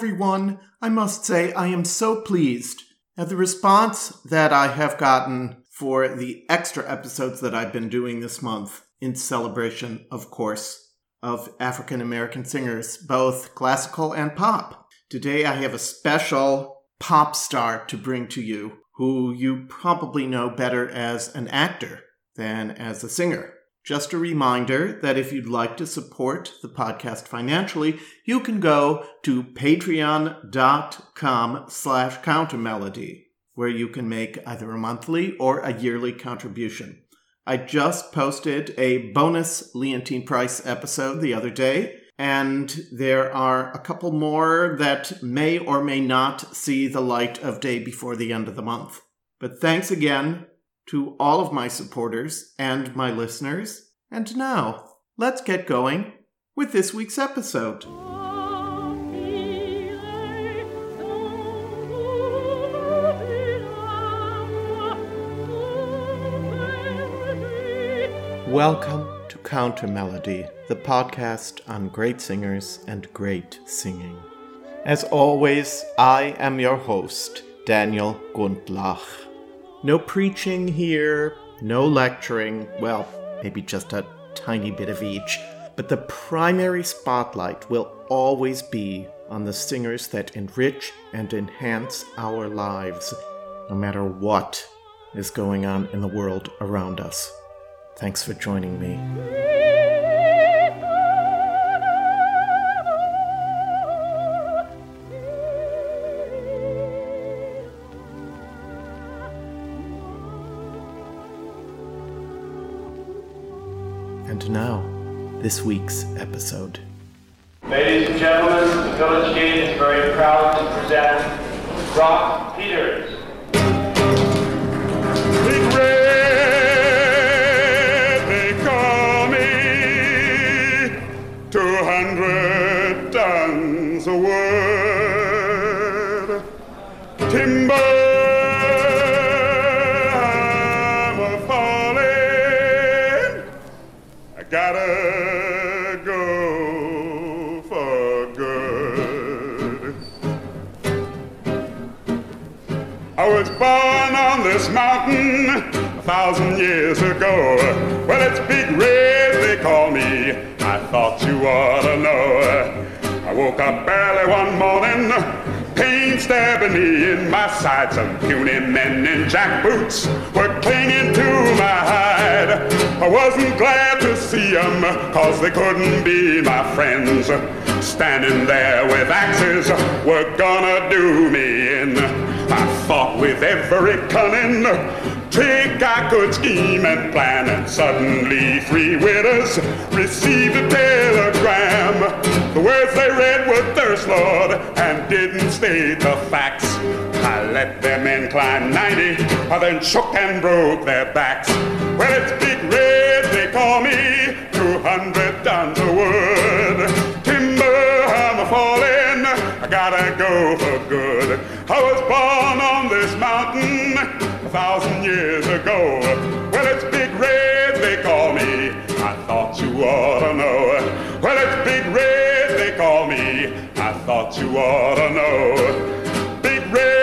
everyone. I must say, I am so pleased at the response that I have gotten for the extra episodes that I've been doing this month in celebration, of course, of African American singers, both classical and pop. Today I have a special pop star to bring to you who you probably know better as an actor than as a singer. Just a reminder that if you'd like to support the podcast financially, you can go to patreon.com slash countermelody, where you can make either a monthly or a yearly contribution. I just posted a bonus Leontyne Price episode the other day, and there are a couple more that may or may not see the light of day before the end of the month. But thanks again to all of my supporters and my listeners. And now, let's get going with this week's episode. Welcome to Counter Melody, the podcast on great singers and great singing. As always, I am your host, Daniel Gundlach. No preaching here, no lecturing, well, maybe just a tiny bit of each, but the primary spotlight will always be on the singers that enrich and enhance our lives, no matter what is going on in the world around us. Thanks for joining me. And now, this week's episode. Ladies and gentlemen, the Village Gate is very proud to present Brock born on this mountain a thousand years ago. Well, it's Big Red, they call me. I thought you ought to know. I woke up early one morning, pain stabbing me in my side. Some puny men in jackboots were clinging to my hide. I wasn't glad to see them, cause they couldn't be my friends. Standing there with axes were gonna do me in. Every cunning trick I could scheme and plan, and suddenly three widows received a telegram. The words they read were thirst, Lord, and didn't state the facts. I let them incline 90, I then shook and broke their backs. Well, it's Big Red, they call me, 200 tons of wood. Timber, I'm a falling, I gotta go for good. I was born mountain a thousand years ago. Well, it's Big Red, they call me. I thought you ought to know. Well, it's Big Red, they call me. I thought you ought to know. Big Red.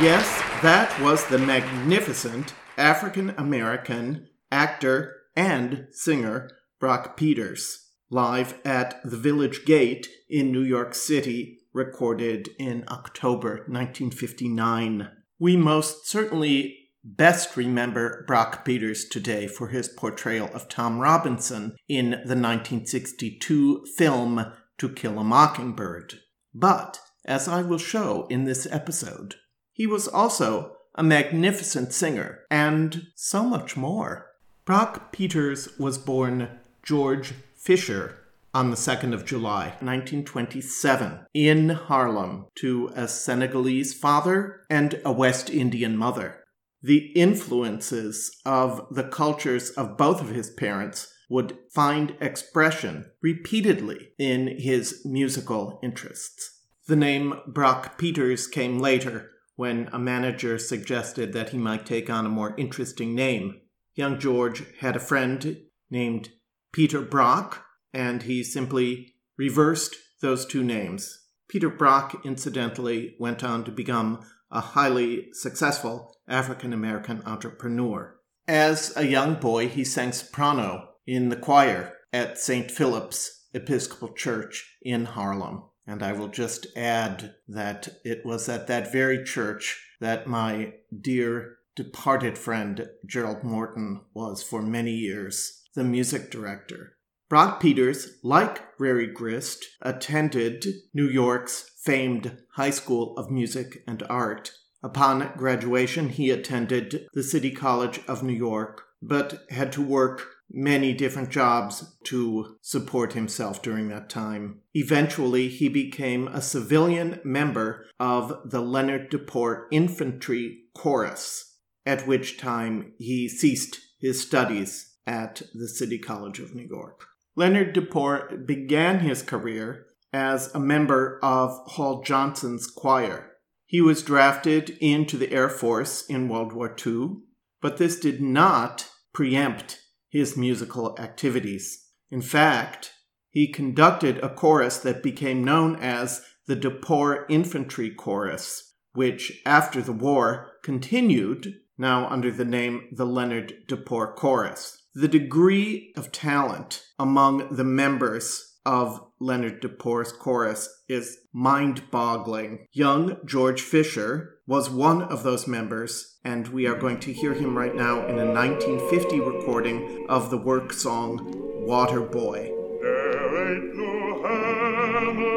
Yes, that was the magnificent African American actor and singer Brock Peters, live at the Village Gate in New York City, recorded in October 1959. We most certainly best remember Brock Peters today for his portrayal of Tom Robinson in the 1962 film To Kill a Mockingbird. But, as I will show in this episode, he was also a magnificent singer and so much more. Brock Peters was born George Fisher on the 2nd of July, 1927, in Harlem to a Senegalese father and a West Indian mother. The influences of the cultures of both of his parents would find expression repeatedly in his musical interests. The name Brock Peters came later when a manager suggested that he might take on a more interesting name. Young George had a friend named Peter Brock, and he simply reversed those two names. Peter Brock, incidentally, went on to become a highly successful African American entrepreneur. As a young boy, he sang soprano in the choir at St. Philip's Episcopal Church in Harlem. And I will just add that it was at that very church that my dear departed friend Gerald Morton was for many years the music director. Brock Peters, like Reri Grist, attended New York's famed High School of Music and Art. Upon graduation, he attended the City College of New York, but had to work many different jobs to support himself during that time. Eventually, he became a civilian member of the Leonard De Paur Infantry Chorus, at which time he ceased his studies at the City College of New York. Leonard De Paur began his career as a member of Hall Johnson's choir. He was drafted into the Air Force in World War II, but this did not preempt his musical activities. In fact, he conducted a chorus that became known as the De Paur Infantry Chorus, which after the war continued, now under the name the Leonard De Paur Chorus. The degree of talent among the members of Leonard De Paur's chorus is mind boggling. Young George Fisher was one of those members, and we are going to hear him right now in a 1950 recording of the work song Water Boy. There ain't no hammer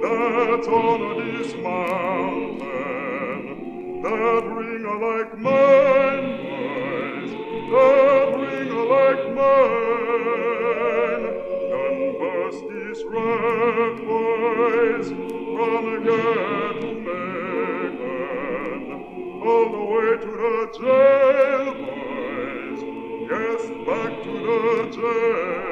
that's on this mountain that ring like mine, back to the jailhouse. Run again, Baker. All the way to the jailhouse. Yes, back to the jail.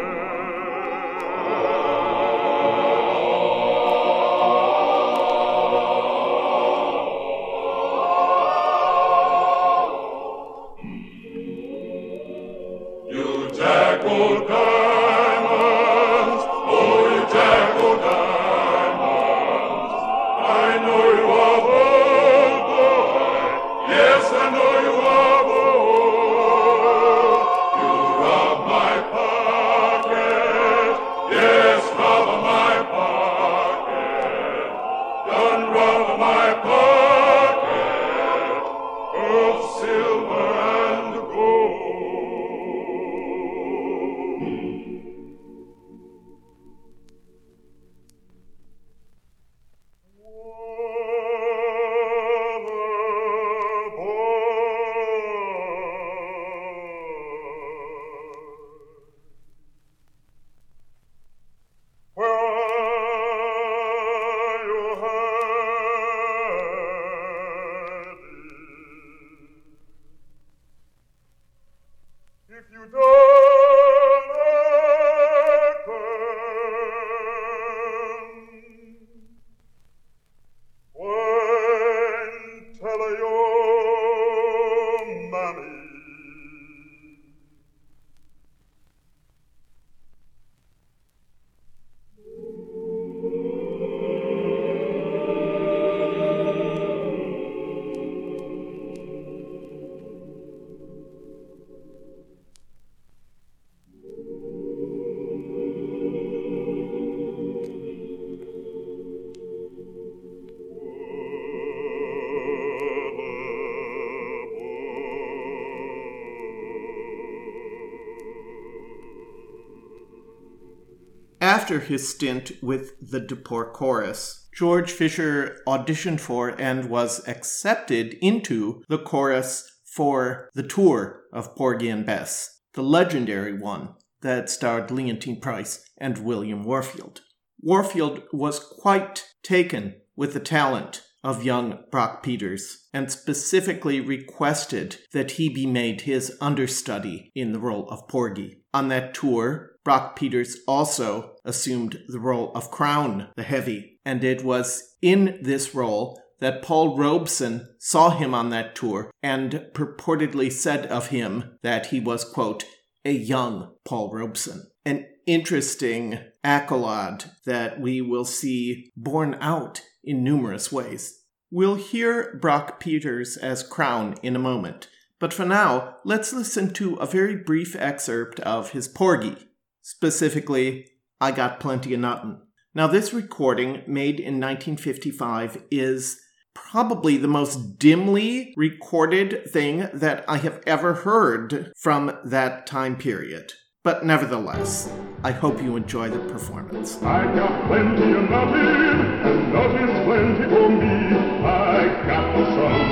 After his stint with the De Paur Chorus, George Fisher auditioned for and was accepted into the chorus for the tour of Porgy and Bess, the legendary one that starred Leontyne Price and William Warfield. Warfield was quite taken with the talent of young Brock Peters and specifically requested that he be made his understudy in the role of Porgy. On that tour, Brock Peters also assumed the role of Crown the Heavy, and it was in this role that Paul Robeson saw him on that tour and purportedly said of him that he was, quote, a young Paul Robeson. An interesting accolade that we will see borne out in numerous ways. We'll hear Brock Peters as Crown in a moment, but for now, let's listen to a very brief excerpt of his Porgy, specifically, I Got Plenty of Nuttin'. Now, this recording, made in 1955, is probably the most dimly recorded thing that I have ever heard from that time period. But nevertheless, I hope you enjoy the performance. I got plenty of nothing, and nothing's plenty for me. I got the sun,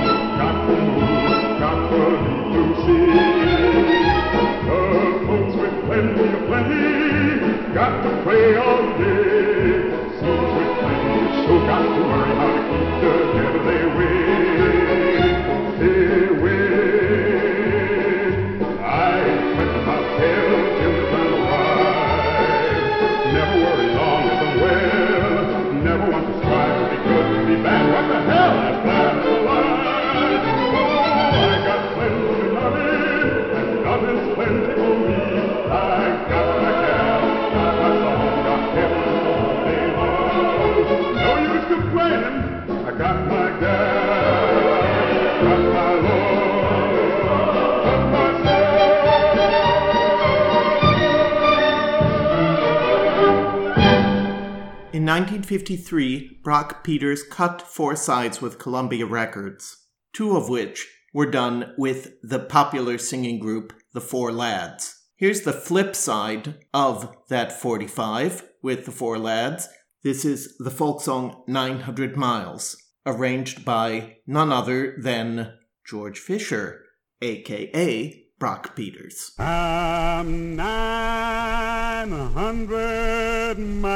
1953, Brock Peters cut four sides with Columbia Records, two of which were done with the popular singing group The Four Lads. Here's the flip side of that 45 with The Four Lads. This is the folk song 900 Miles, arranged by none other than George Fisher, aka Brock Peters. I'm 900 miles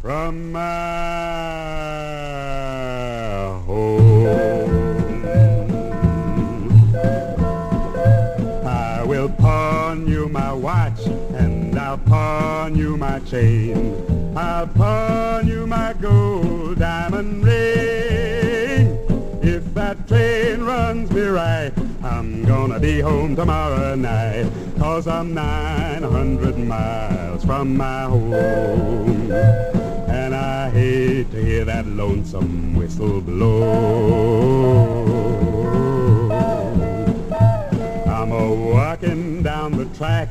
from my home. I will pawn you my watch and I'll pawn you my chain. I'll pawn home tomorrow night. Cause I'm 900 miles from my home. And I hate to hear that lonesome whistle blow. I'm a walking down the track,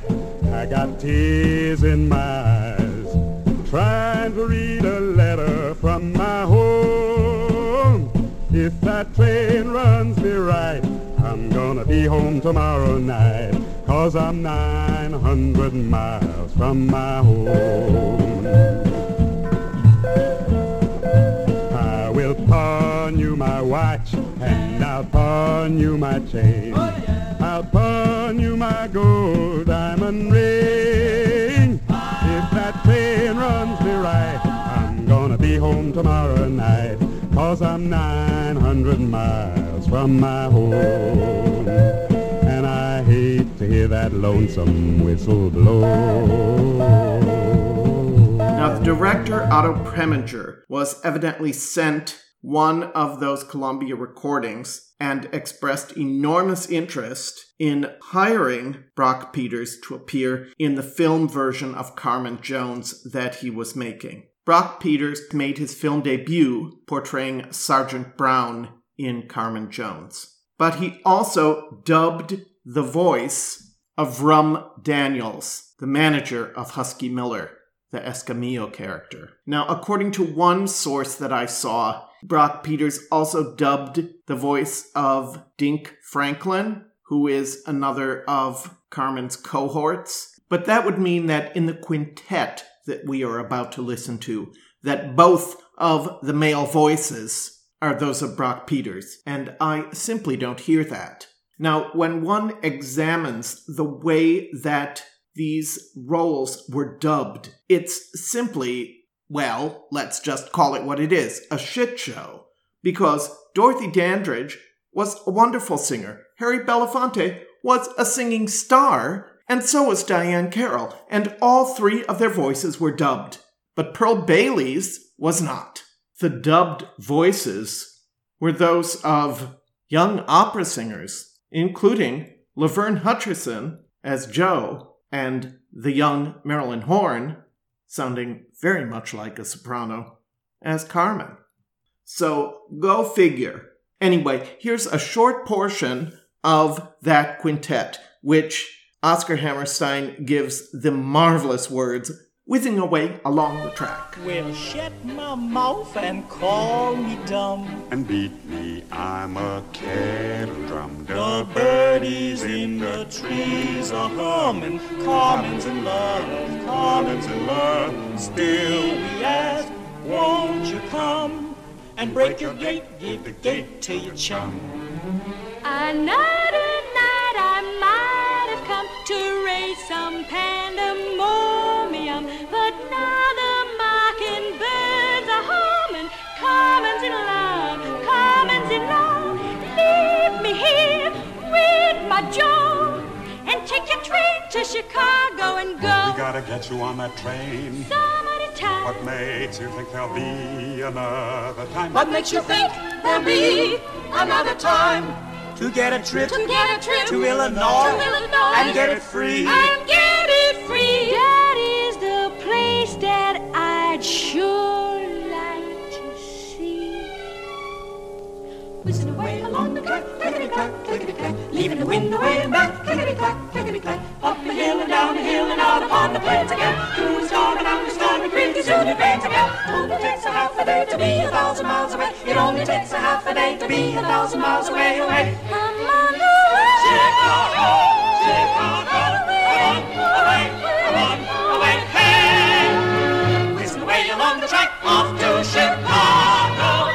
I got tears in my eyes, trying to read a letter from my home. If that train runs me right, I'm gonna be home tomorrow night, cause I'm 900 miles from my home. I will pawn you my watch and I'll pawn you my chain. Oh, I'll pawn you my gold diamond ring. If that train runs me right, I'm gonna be home tomorrow night. Cause I'm 900 miles from my home. And I hate to hear that lonesome whistle blow. Now, the director, Otto Preminger, was evidently sent one of those Columbia recordings and expressed enormous interest in hiring Brock Peters to appear in the film version of Carmen Jones that he was making. Brock Peters made his film debut portraying Sergeant Brown in Carmen Jones. But he also dubbed the voice of Rum Daniels, the manager of Husky Miller, the Escamillo character. Now, according to one source that I saw, Brock Peters also dubbed the voice of Dink Franklin, who is another of Carmen's cohorts. But that would mean that in the quintet that we are about to listen to, that both of the male voices are those of Brock Peters, and I simply don't hear that. Now, when one examines the way that these roles were dubbed, it's simply, well, let's just call it what it is a shit show. Because Dorothy Dandridge was a wonderful singer, Harry Belafonte was a singing star, and so was Diahann Carroll, and all three of their voices were dubbed. But Pearl Bailey's was not. The dubbed voices were those of young opera singers, including LeVern Hutcherson as Joe, and the young Marilyn Horne, sounding very much like a soprano, as Carmen. So go figure. Anyway, here's a short portion of that quintet, which Oscar Hammerstein gives the marvelous words whizzing away along the track. Well, shut my mouth and call me dumb. And beat me, I'm a kettle drum. The birdies in the trees are humming. Carmen's in love, Carmen's in love. Still we ask, won't you come and break your gate, give the gate to your chum. Another night I might have come to raise some pandemonium, but now the mockingbirds are humming. Carmen's in love, Carmen's in love. Leave me here with my Joe and take your train to Chicago and go. We gotta get you on that train. some other time. What makes you think there'll be another time? What makes you think there'll be another time to get a trip to get a trip to Illinois, to Illinois and get it free? and get it free. That is the place that I'd sure like to see. Whizzing away along the track, clickety clack, clickety clack, leaving the wind away and back, clickety clack, clickety clack, up the hill and down the hill and out upon the plains again, through the storm and out the stormy creek, the soon it rains again. Only takes a half a day to be a thousand miles away. It only takes a half a day to be a thousand miles away, away. Come on away. Chicago, Chicago, come on, away, the track, off to Chicago.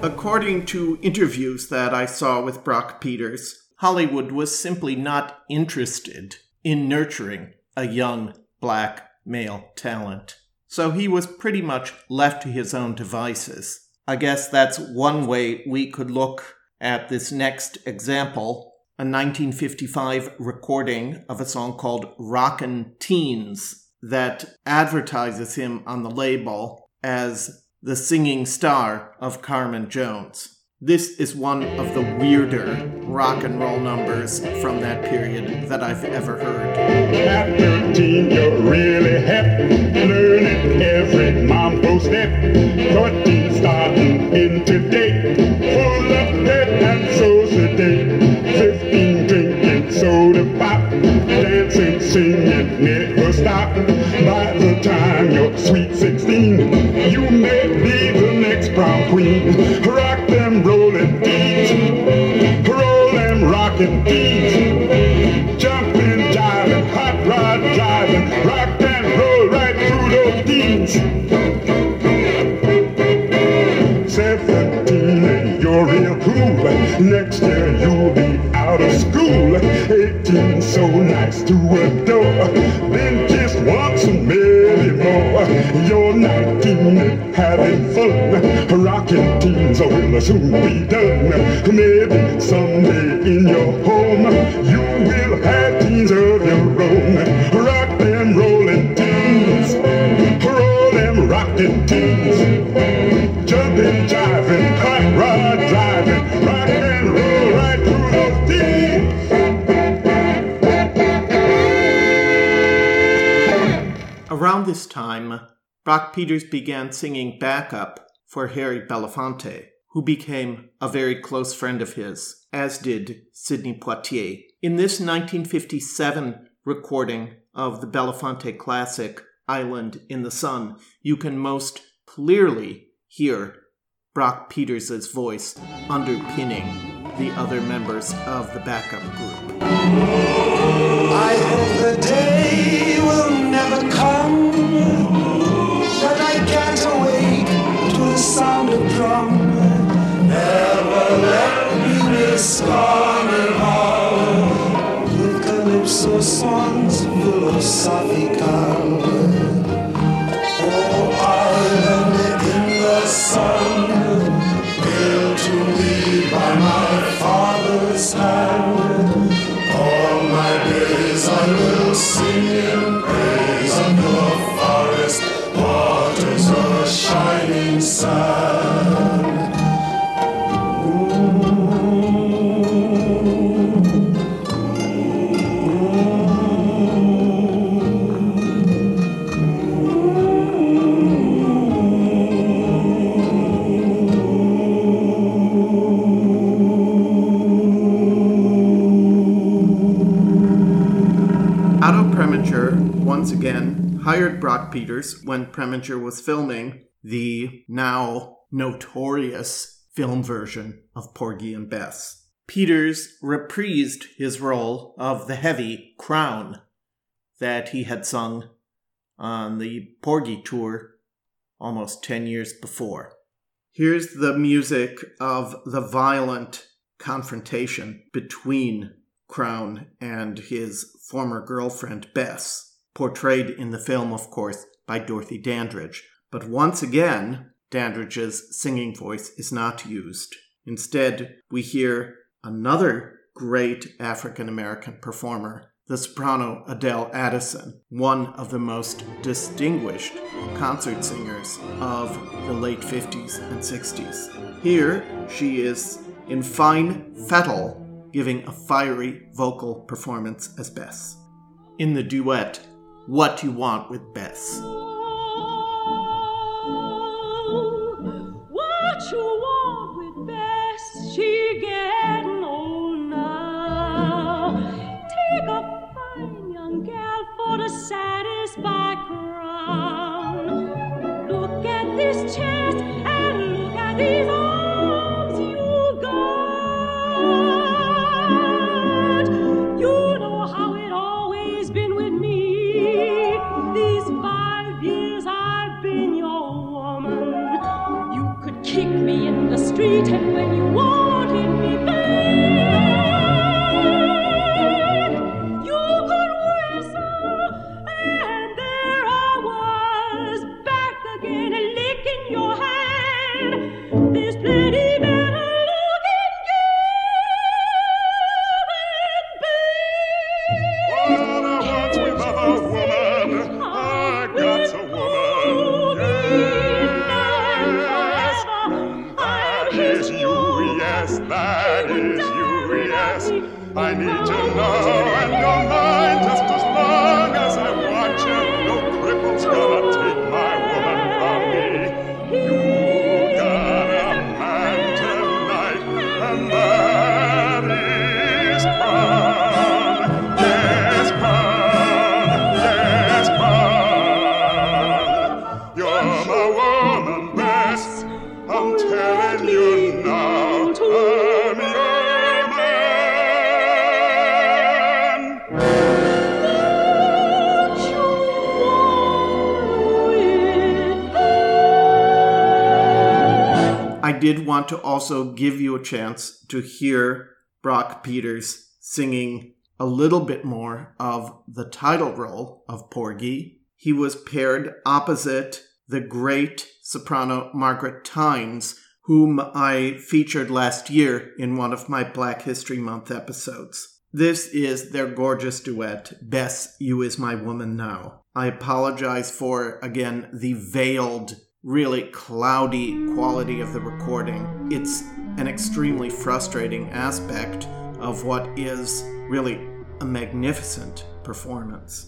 According to interviews that I saw with Brock Peters, Hollywood was simply not interested in nurturing a young black male talent. So he was pretty much left to his own devices. I guess that's one way we could look at this next example a 1955 recording of a song called Rockin' Teens that advertises him on the label as the singing star of Carmen Jones. This is one of the weirder rock and roll numbers from that period that I've ever heard. At 13, you're really hep, learning every mambo step. 14, starting into date, full of debt and so sedate. 15, drinking soda pop, dancing, singing, never stop. By the time you're sweet 16, you may be the next prom queen. Rock them rolling so nice to adore. Then just want some many more. You're nineteen and having fun. Rockin' teens will soon be done. Maybe someday in your home you will have teens of your own. This time, Brock Peters began singing backup for Harry Belafonte, who became a very close friend of his, as did Sidney Poitier. In this 1957 recording of the Belafonte classic Island in the Sun, you can most clearly hear Brock Peters' voice underpinning the other members of the backup group. I hope the day will never come sound of drum. Never let me miss carnival with calypso songs philosophical. Oh, island in the sun, built to me by my father's hand. Hired Brock Peters when Preminger was filming the now notorious film version of Porgy and Bess. Peters reprised his role of the heavy crown that he had sung on the Porgy tour almost 10 years before. Here's the music of the violent confrontation between Crown and his former girlfriend Bess, portrayed in the film, of course, by Dorothy Dandridge. But once again, Dandridge's singing voice is not used. Instead, we hear another great African American performer, the soprano Adele Addison, one of the most distinguished concert singers of the late 50s and 60s. Here, she is in fine fettle, giving a fiery vocal performance as Bess. In the duet, What You Want with Bess. What you want with Bess? She getting the street, did want to also give you a chance to hear Brock Peters singing a little bit more of the title role of Porgy. He was paired opposite the great soprano Margaret Tynes, whom I featured last year in one of my Black History Month episodes. This is their gorgeous duet, Bess, You Is My Woman Now. I apologize for, again, the veiled really cloudy quality of the recording. It's an extremely frustrating aspect of what is really a magnificent performance.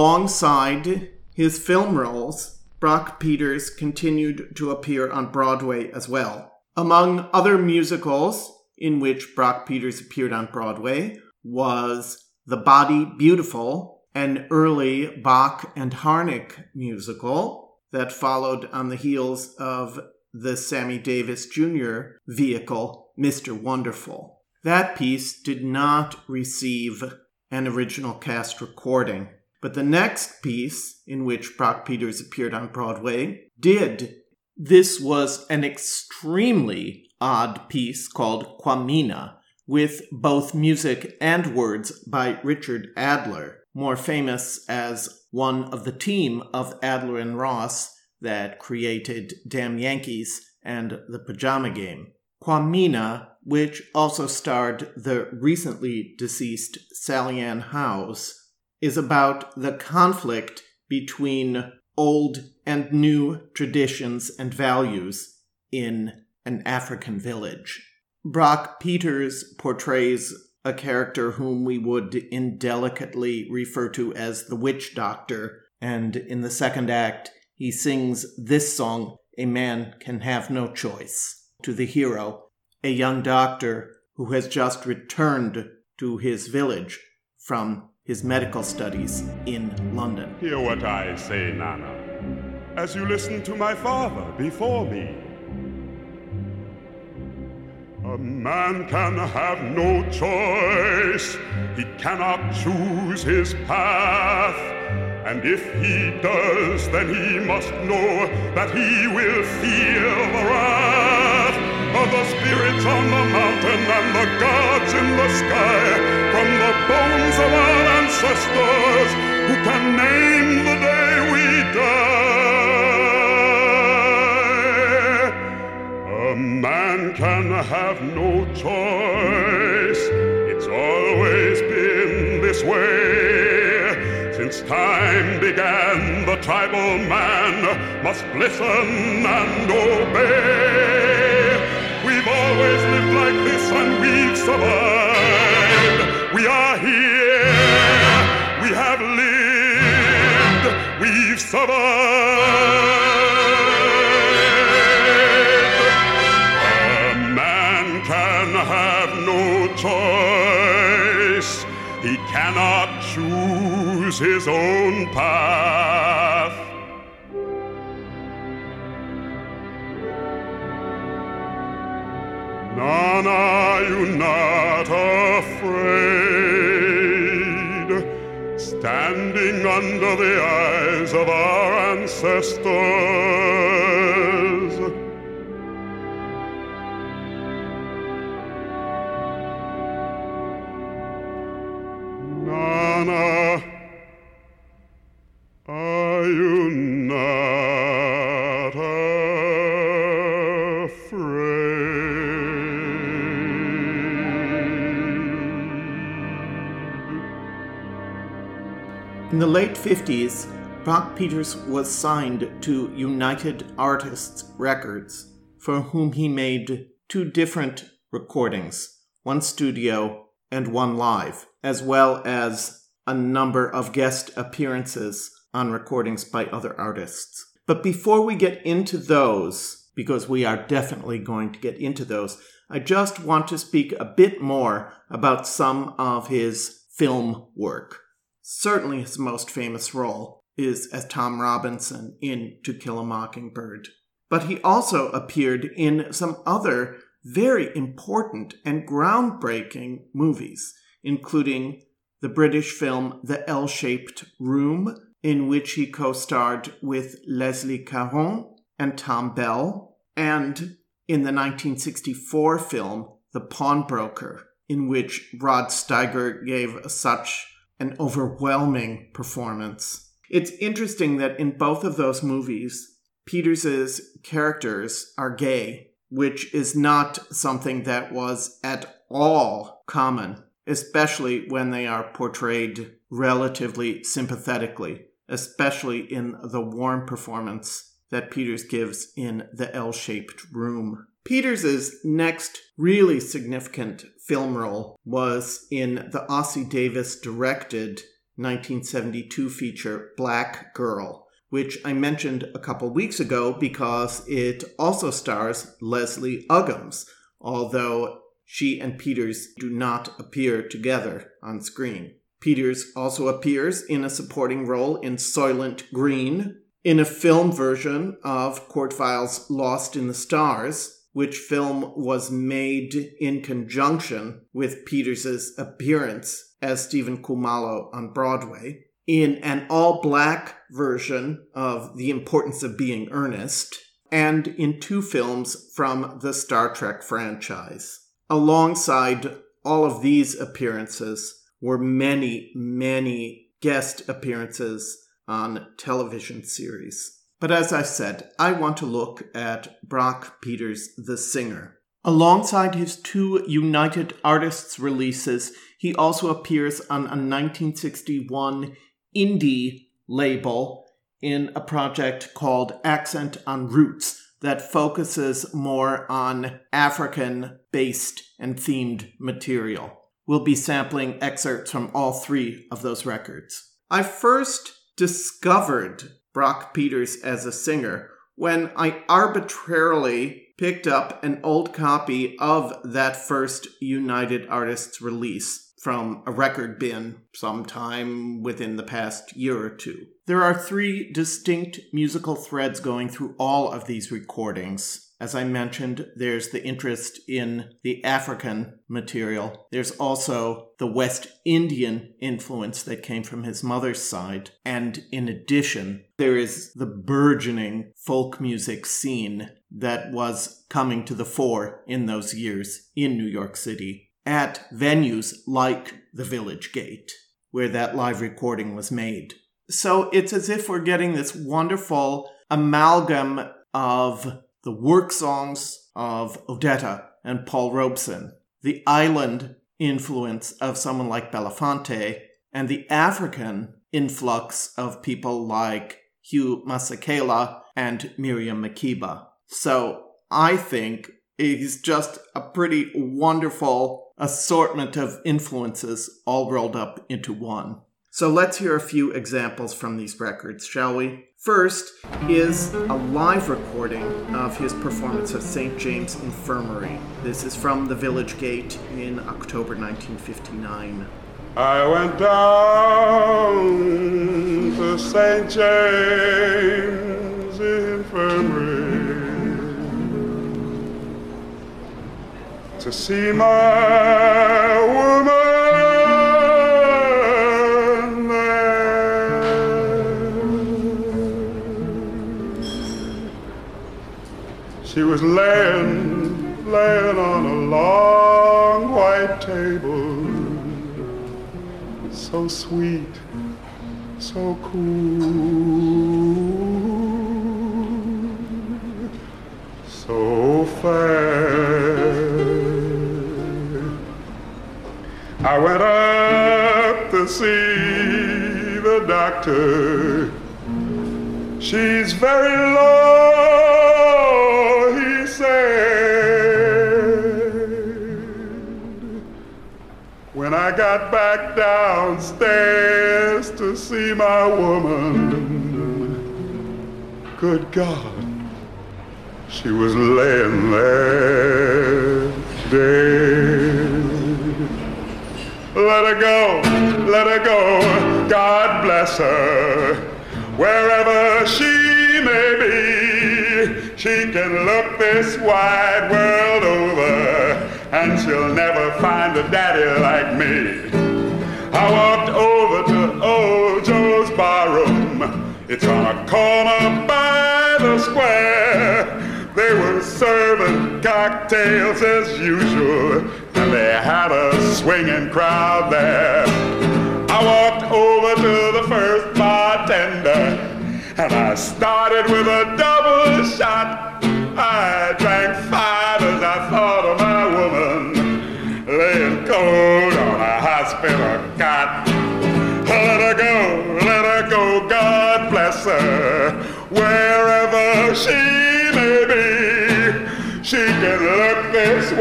Alongside his film roles, Brock Peters continued to appear on Broadway as well. Among other musicals in which Brock Peters appeared on Broadway was The Body Beautiful, an early Bock and Harnick musical that followed on the heels of the Sammy Davis Jr. vehicle, Mr. Wonderful. That piece did not receive an original cast recording, but the next piece, in which Brock Peters appeared on Broadway, did. This was an extremely odd piece called Kwamina, with both music and words by Richard Adler, more famous as one of the team of Adler and Ross that created Damn Yankees and The Pajama Game. Kwamina, which also starred the recently deceased Sally Ann Howes, is about the conflict between old and new traditions and values in an African village. Brock Peters portrays a character whom we would indelicately refer to as the witch doctor, and in the second act, he sings this song, A Man Can Have No Choice, to the hero, a young doctor who has just returned to his village from his medical studies in London. Hear what I say, Nana, as you listen to my father before me. A man can have no choice, he cannot choose his path. And if he does, then he must know that he will feel the wrath of the spirits on the mountain and the gods in the sky from the bones of our ancestors who can name the day we die. A man can have no choice. It's always been this way. Since time began, the tribal man must listen and obey. We've always lived like this and we've survived. We are here, we've. A man can have no choice, he cannot choose his own path. Are you not afraid, under the eyes of our ancestors. Late 50s, Brock Peters was signed to United Artists Records, for whom he made two different recordings one studio and one live, as well as a number of guest appearances on recordings by other artists. But before we get into those, because we are definitely going to get into those, I just want to speak a bit more about some of his film work. Certainly his most famous role is as Tom Robinson in To Kill a Mockingbird. But he also appeared in some other very important and groundbreaking movies, including the British film The L Shaped Room, in which he co starred with Leslie Caron and Tom Bell, and in the 1964 film The Pawnbroker, in which Rod Steiger gave such an overwhelming performance. It's interesting that in both of those movies, Peters's characters are gay, which is not something that was at all common, especially when they are portrayed relatively sympathetically, especially in the warm performance that Peters gives in The L Shaped Room. Peters's next really significant film role was in the Ossie Davis directed 1972 feature Black Girl, which I mentioned a couple weeks ago because it also stars Leslie Uggams, although she and Peters do not appear together on screen. Peters also appears in a supporting role in Soylent Green, in a film version of Kurt Weill's Lost in the Stars, which film was made in conjunction with Peters' appearance as Stephen Kumalo on Broadway, in an all black version of The Importance of Being Earnest, and in two films from the Star Trek franchise. Alongside all of these appearances were many, many guest appearances on television series. But as I said, I want to look at Brock Peters, the singer. Alongside his two United Artists releases, he also appears on a 1961 indie label in a project called Accent on Roots that focuses more on African based and themed material. We'll be sampling excerpts from all three of those records. I first discovered Brock Peters as a singer when I arbitrarily picked up an old copy of that first United Artists release from a record bin sometime within the past year or two. There are three distinct musical threads going through all of these recordings. As I mentioned, there's the interest in the African material. There's also the West Indian influence that came from his mother's side. And in addition, there is the burgeoning folk music scene that was coming to the fore in those years in New York City at venues like the Village Gate, where that live recording was made. So it's as if we're getting this wonderful amalgam of the work songs of Odetta and Paul Robeson, the island influence of someone like Belafonte, and the African influx of people like Hugh Masekela and Miriam Makeba. So I think he's just a pretty wonderful assortment of influences all rolled up into one. So let's hear a few examples from these records, shall we? First is a live recording of his performance of St. James Infirmary. This is from the Village Gate in October 1959. I went down to St. James Infirmary to see my woman She was laying, laying on a long white table so sweet, so cool, so fair. I went up to see the doctor. She's very low, When I got back downstairs to see my woman, good God, she was laying there dead. Let her go, let her go, God bless her, wherever she may be. She can look this wide world over, and she'll never find a daddy like me. I walked over to old Joe's barroom. It's on a corner by the square. They were serving cocktails as usual, and they had a swinging crowd there. I walked over to the first bartender, and I started with a double shot. I drank five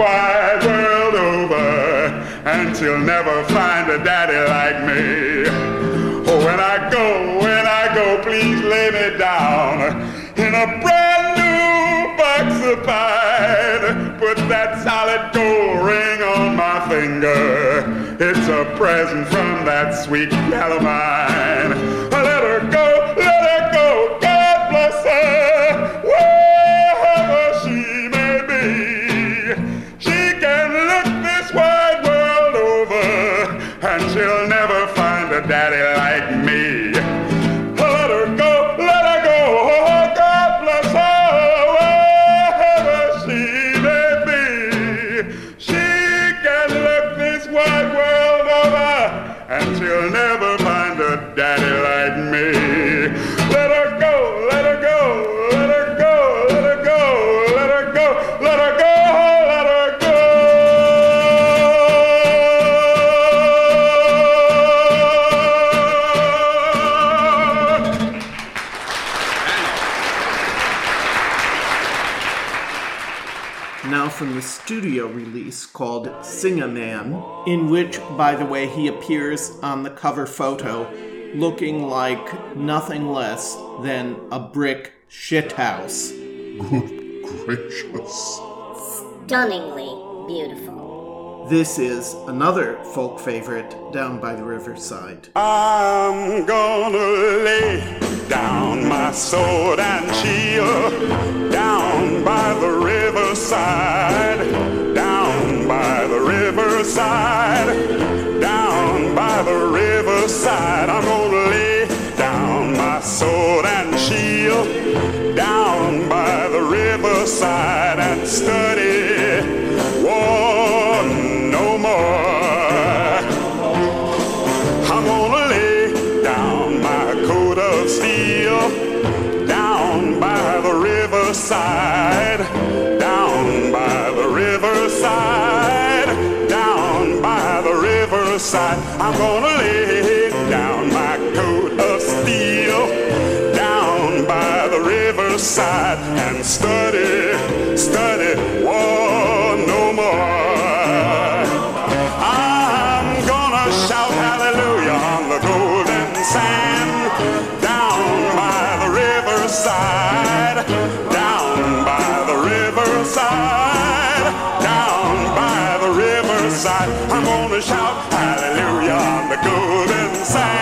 wide world over, and she'll never find a daddy like me. Oh, when I go, when I go, please lay me down in a brand new box of pine. Put that solid gold ring on my finger. It's a present from that sweet gal of mine. Studio release called Sing a Man, in which, by the way, he appears on the cover photo looking like nothing less than a brick shithouse. Good gracious. Stunningly beautiful. This is another folk favorite down by the riverside. I'm gonna lay down my sword and shield down by the riverside, down by the down by the riverside. I'm gonna lay down my sword and shield down by the riverside and study war no more. I'm gonna lay down my coat of steel down by the riverside, riverside and study, study war no more. I'm gonna shout hallelujah on the golden sand down by the riverside, down by the riverside, down by the riverside. I'm gonna shout hallelujah on the golden sand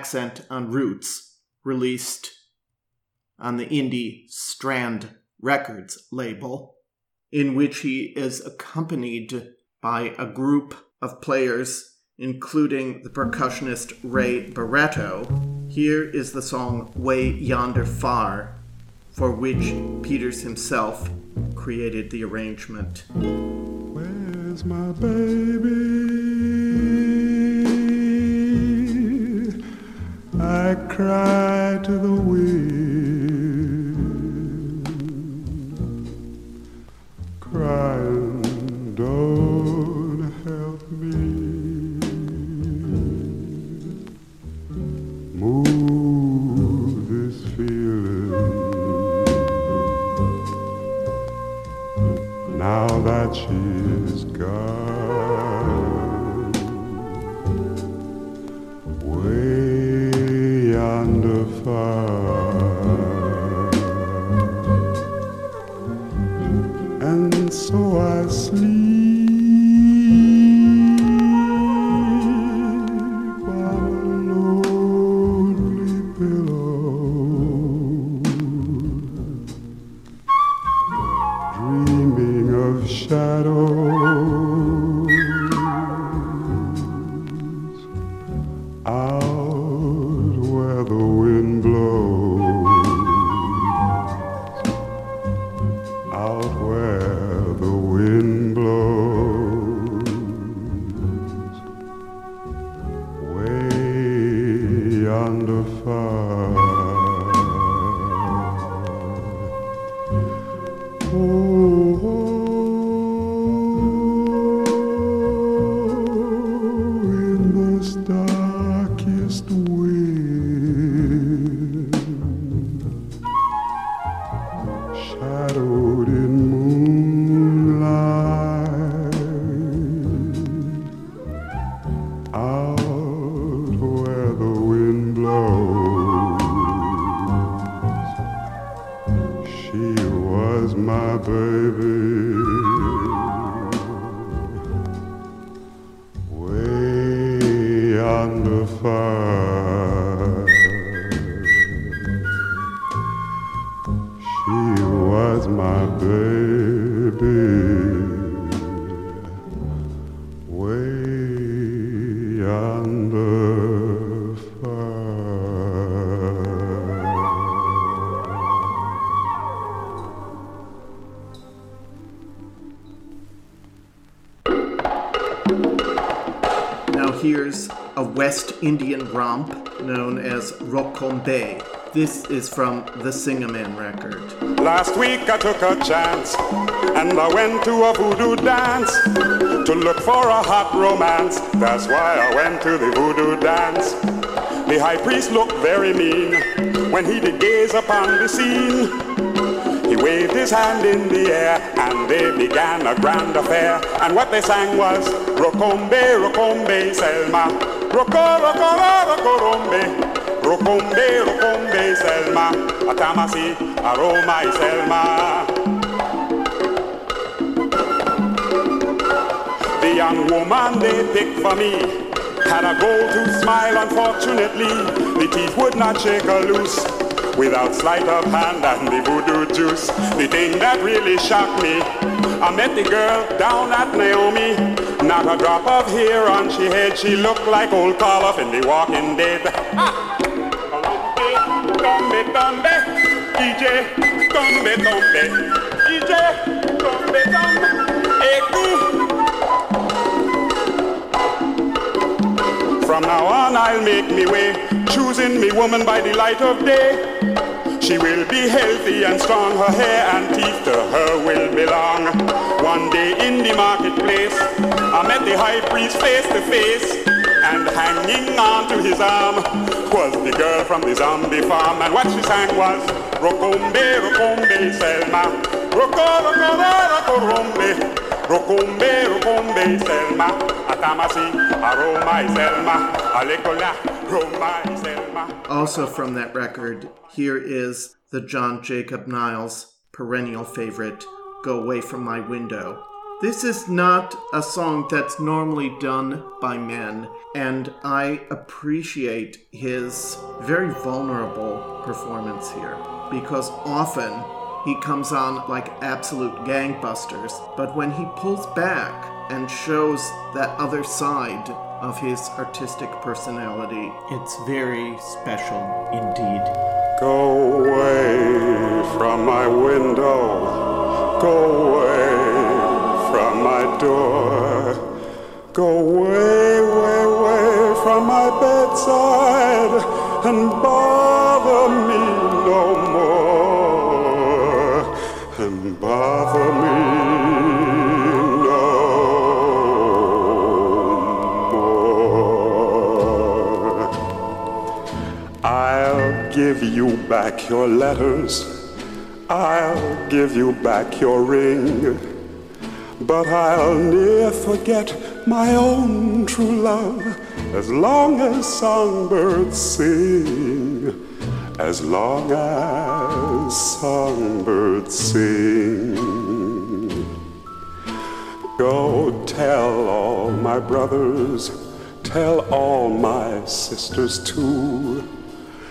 Accent on Roots, released on the indie Strand Records label, in which he is accompanied by a group of players, including the percussionist Ray Barretto. Here is the song Way Yonder Far, for which Peters himself created the arrangement. Where's my baby? I cry to the wind, crying, don't help me. Move this feeling. now that she is gone Indian romp known as Rokombe. This is from the Singerman record. Last week I took a chance and I went to a voodoo dance to look for a hot romance. That's why I went to the voodoo dance. The high priest looked very mean when he did gaze upon the scene. He waved his hand in the air and they began a grand affair. And what they sang was, Rokombe, Rokombe, Selma. Roco, roco, rocorombe, rocombe, rocombe, Selma, atamasi, aroma Selma. The young woman they picked for me had a gold to smile, unfortunately, the teeth would not shake her loose. Without sleight of hand and the voodoo juice, the thing that really shocked me, I met the girl down at Naomi. Not a drop of hair on she head, she looked like old Carla in the Walking Dead. DJ, tombe, tombe, DJ, tombe, tombe, From now on I'll make me way, choosing me woman by the light of day. She will be healthy and strong, her hair and teeth to her will belong. One day in the marketplace, I met the high priest face to face, and hanging on to his arm was the girl from the zombie farm, and what she sang was, Rokombe, Rokombe, Selma, Roko, Roko, Roko, Rombe, Rokombe, Rokombe, Selma, Atamasi, Aroma, Selma, Alekola, Roma, Selma. Also from that record, here is the John Jacob Niles perennial favorite Go Away From My Window. This is not a song that's normally done by men, and I appreciate his very vulnerable performance here because often he comes on like absolute gangbusters, but when he pulls back and shows that other side of his artistic personality, it's very special indeed. Go away from my window. Go away from my door. Go away, way, way from my bedside and bother me no more. And bother me. give you back your letters I'll give you back your ring, but I'll ne'er forget my own true love as long as songbirds sing, as long as songbirds sing. Go tell all my brothers, tell all my sisters too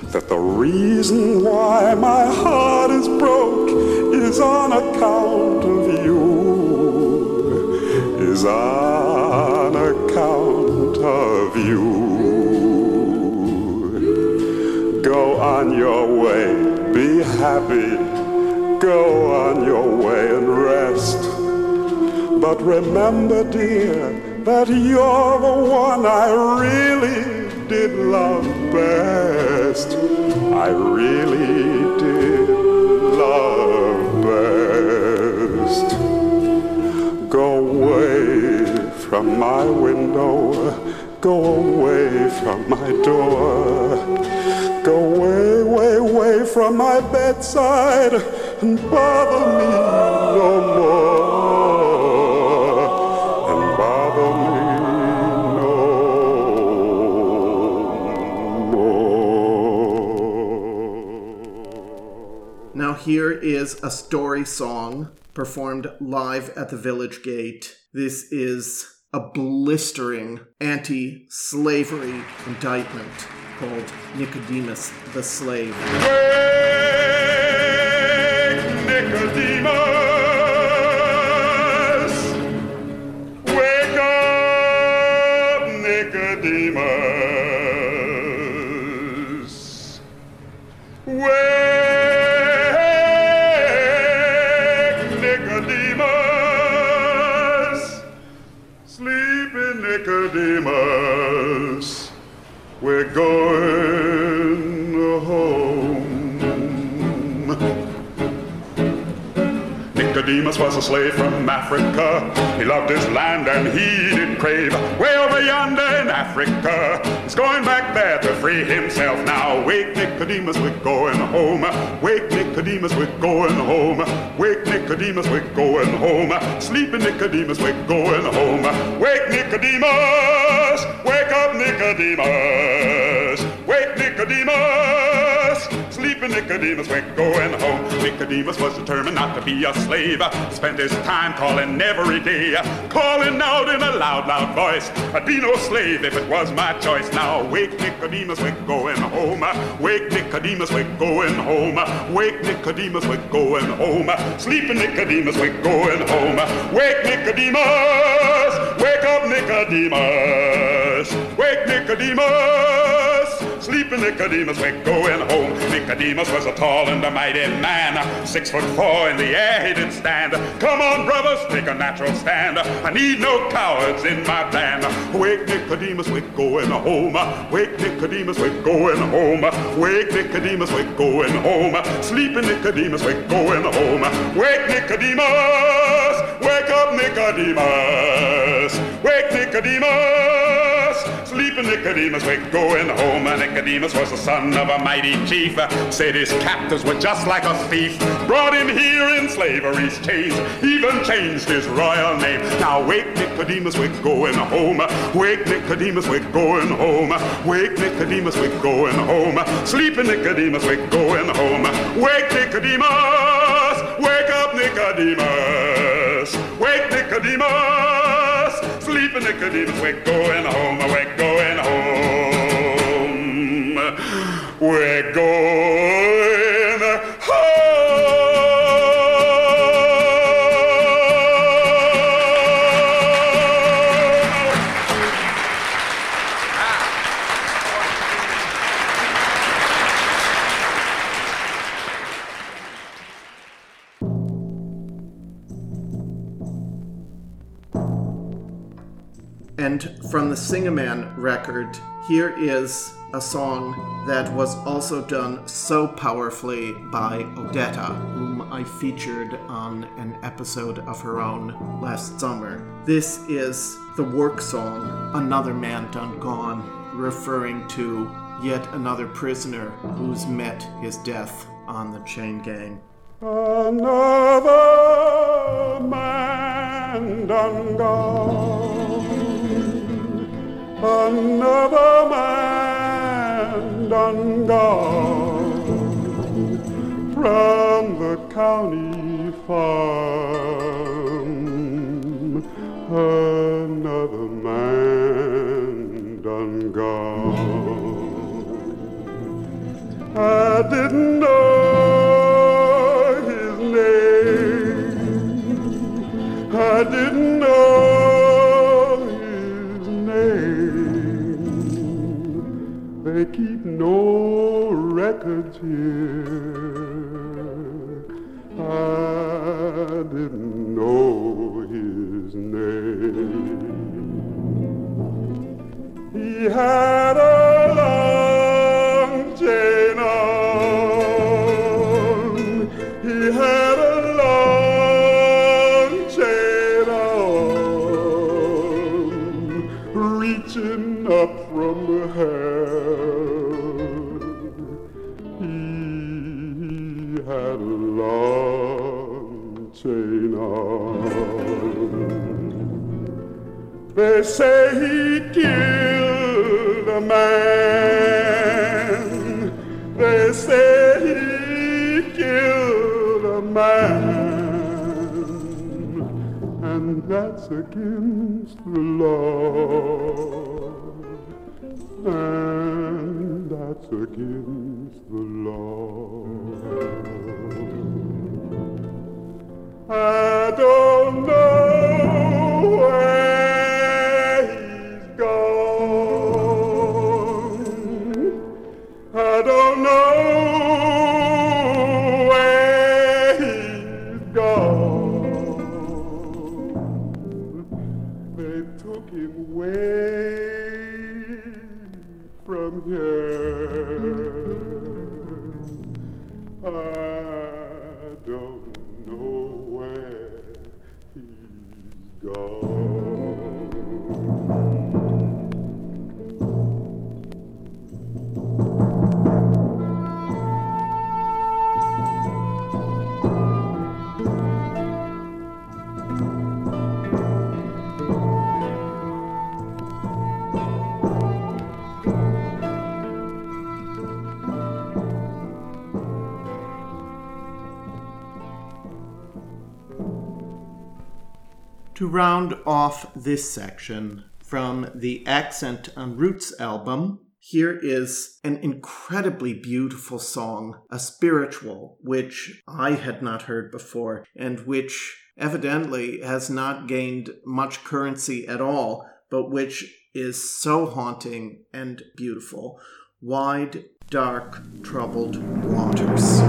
that the reason why my heart is broke is on account of you, is on account of you. Go on your way, be happy, go on your way and rest. But remember, dear, that you're the one I really did love best. I really did love best. Go away from my window. Go away from my door. Go away, way, way from my bedside and bother me no more. Here is a story song performed live at the village gate. This is a blistering anti slavery indictment called Nicodemus the Slave. Wake, Nicodemus, wake up, Nicodemus. Going home. Nicodemus was a slave from Africa. He loved his land and he did crave. Way over yonder in Africa, he's going back there to free himself. Now wake Nicodemus, we're going home. Wake Nicodemus, we're going home. Wake Nicodemus, we're going home. Sleeping Nicodemus, we're going home. Wake Nicodemus, wake up Nicodemus. Wake Nicodemus, sleeping Nicodemus, we're going home. Nicodemus was determined not to be a slave. Spent his time calling every day, calling out in a loud, loud voice. I'd be no slave if it was my choice. Now wake Nicodemus, we're going home. Wake Nicodemus, we're going home. Wake Nicodemus, we're going home. Sleeping Nicodemus, we're going home. Wake Nicodemus, wake up Nicodemus. Wake Nicodemus. Sleeping Nicodemus, we're going home. Nicodemus was a tall and a mighty man. Six foot four in the air he did stand. Come on, brothers, take a natural stand. I need no cowards in my band. Wake Nicodemus, we're going home. Wake Nicodemus, we're going home. Wake Nicodemus, we're going home. Sleeping Nicodemus, we're going home. Wake Nicodemus, wake up Nicodemus. Wake Nicodemus, sleeping Nicodemus, we're going home. Nicodemus was the son of a mighty chief. Said his captors were just like a thief. Brought him here in slavery's chains, even changed his royal name. Now wake Nicodemus, we're going home. Wake Nicodemus, we're going home. Wake Nicodemus, we're going home. Sleeping Nicodemus, we're going home. Wake Nicodemus, wake up Nicodemus. Wake Nicodemus, we're going home. We're going home. We're going from the Sing-A-Man record, here is a song that was also done so powerfully by Odetta, whom I featured on an episode of her own last summer. This is the work song, Another Man Done Gone, referring to yet another prisoner who's met his death on the chain gang. Another man done gone. Another man done gone from the county farm. Another man done gone. I didn't know his name. I didn't They keep no records here. I didn't know his name. He had a They say he killed a man. They say he killed a man. And that's against the law. And that's against the law. I don't know. Round off this section from the Accent on Roots album, here is an incredibly beautiful song, a spiritual, which I had not heard before, and which evidently has not gained much currency at all, but which is so haunting and beautiful. Wide, dark, troubled waters.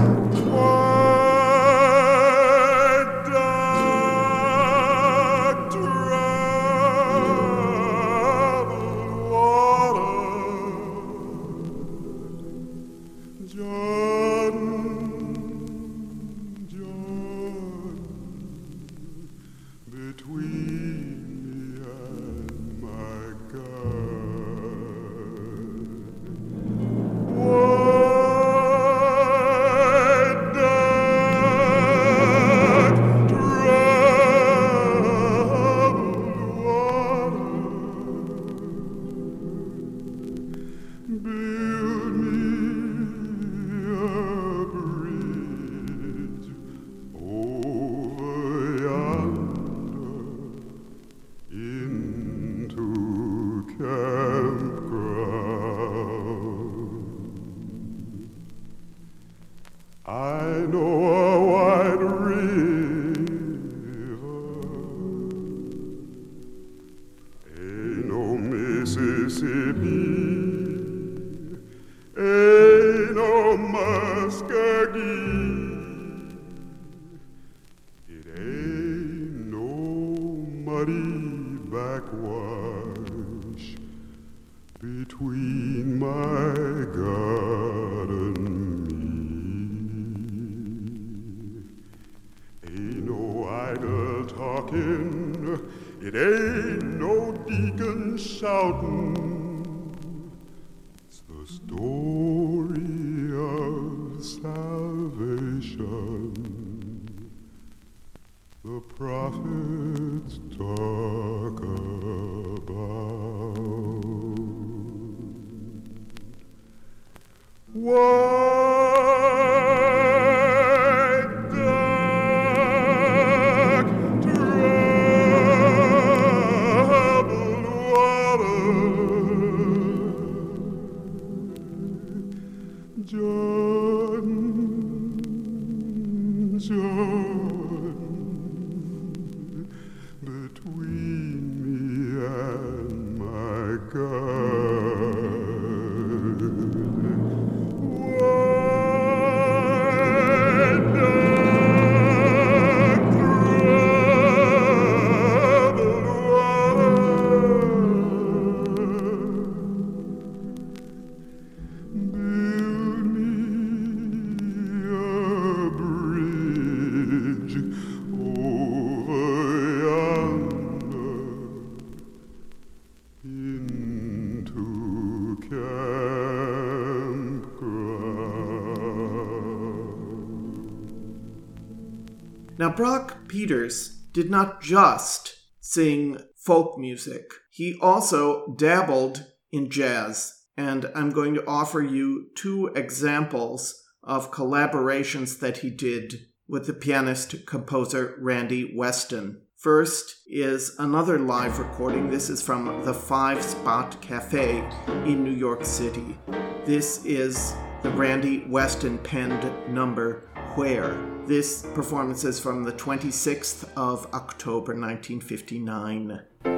Brock Peters did not just sing folk music, he also dabbled in jazz. And I'm going to offer you two examples of collaborations that he did with the pianist composer Randy Weston. First is another live recording. This is from the Five Spot Cafe in New York City. This is the Randy Weston penned number Where. This performance is from the 26th of October 1959. Where,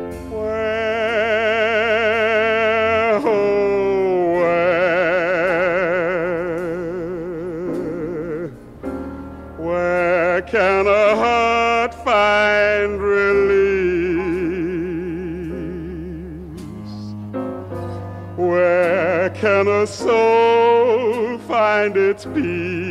oh, where, where can a heart find release? Where can a soul find its peace?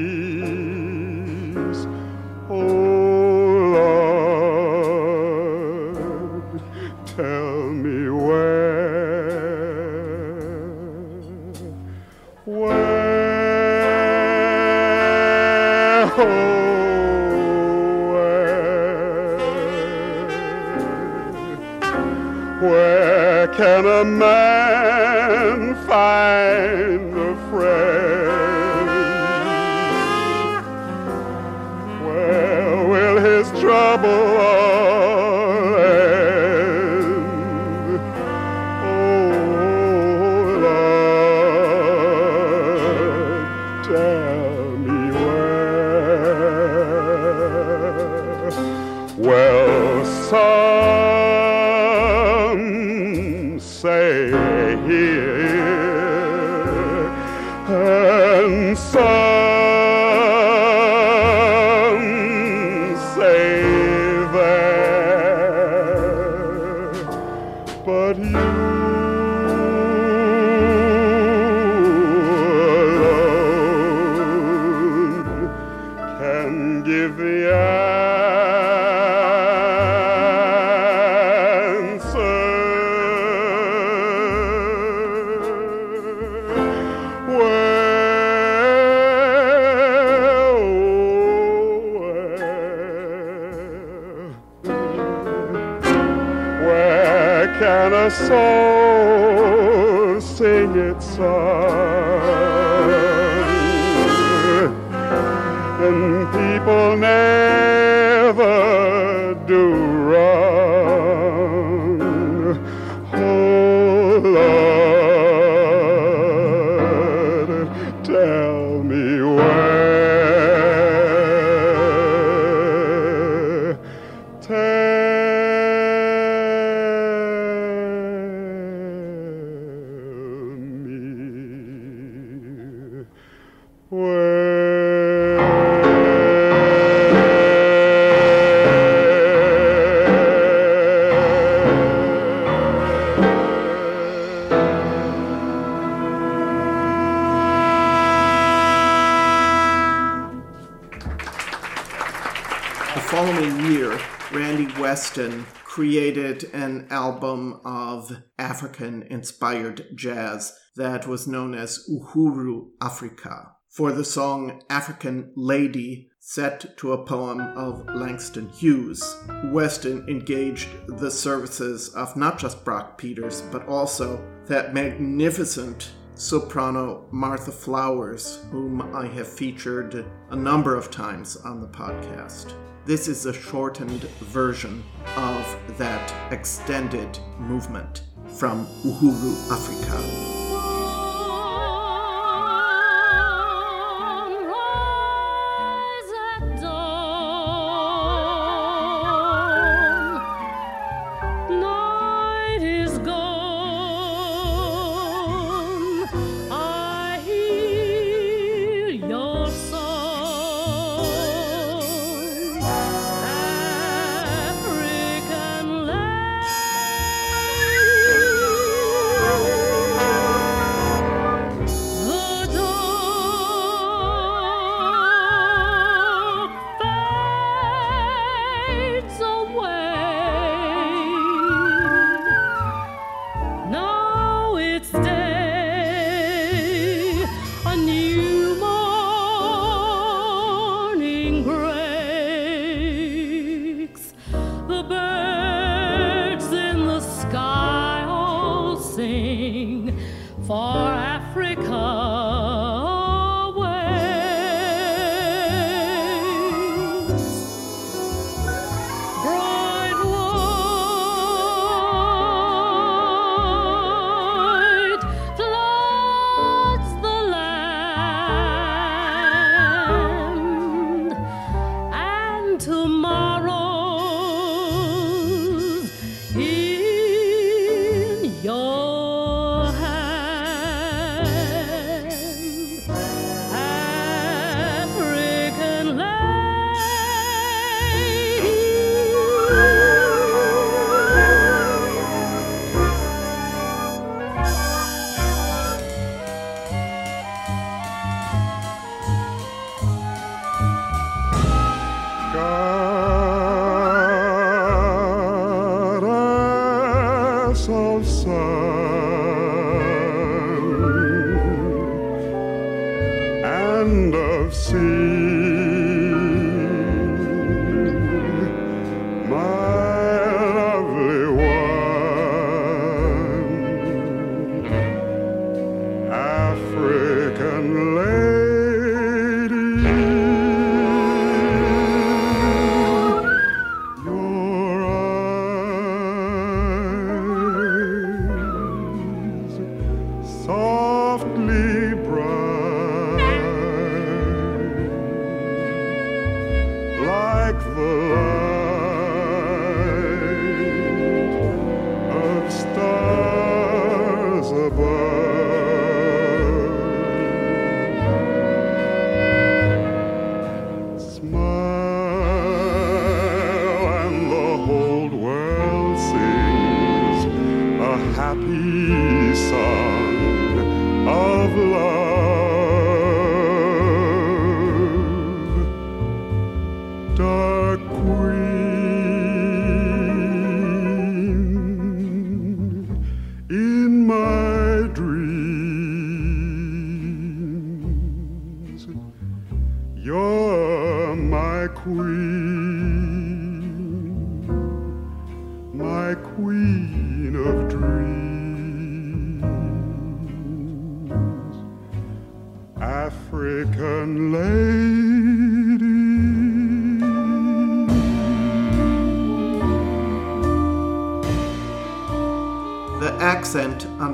Album of African inspired jazz that was known as Uhuru Africa. For the song African Lady, set to a poem of Langston Hughes, Weston engaged the services of not just Brock Peters, but also that magnificent soprano Martha Flowers, whom I have featured a number of times on the podcast. This is a shortened version of that extended movement from Uhuru Africa.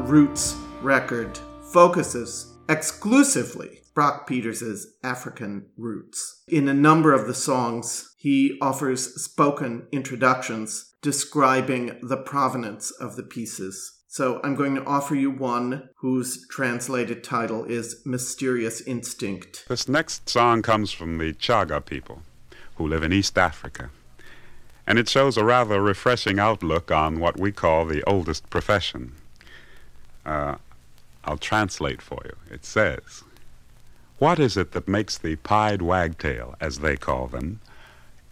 Roots record focuses exclusively Brock Peters' African roots. In a number of the songs, he offers spoken introductions describing the provenance of the pieces. So I'm going to offer you one whose translated title is Mysterious Instinct. This next song comes from the Chaga people, who live in East Africa. And it shows a rather refreshing outlook on what we call the oldest profession. Uh, I'll translate for you. It says, What is it that makes the pied wagtail, as they call them,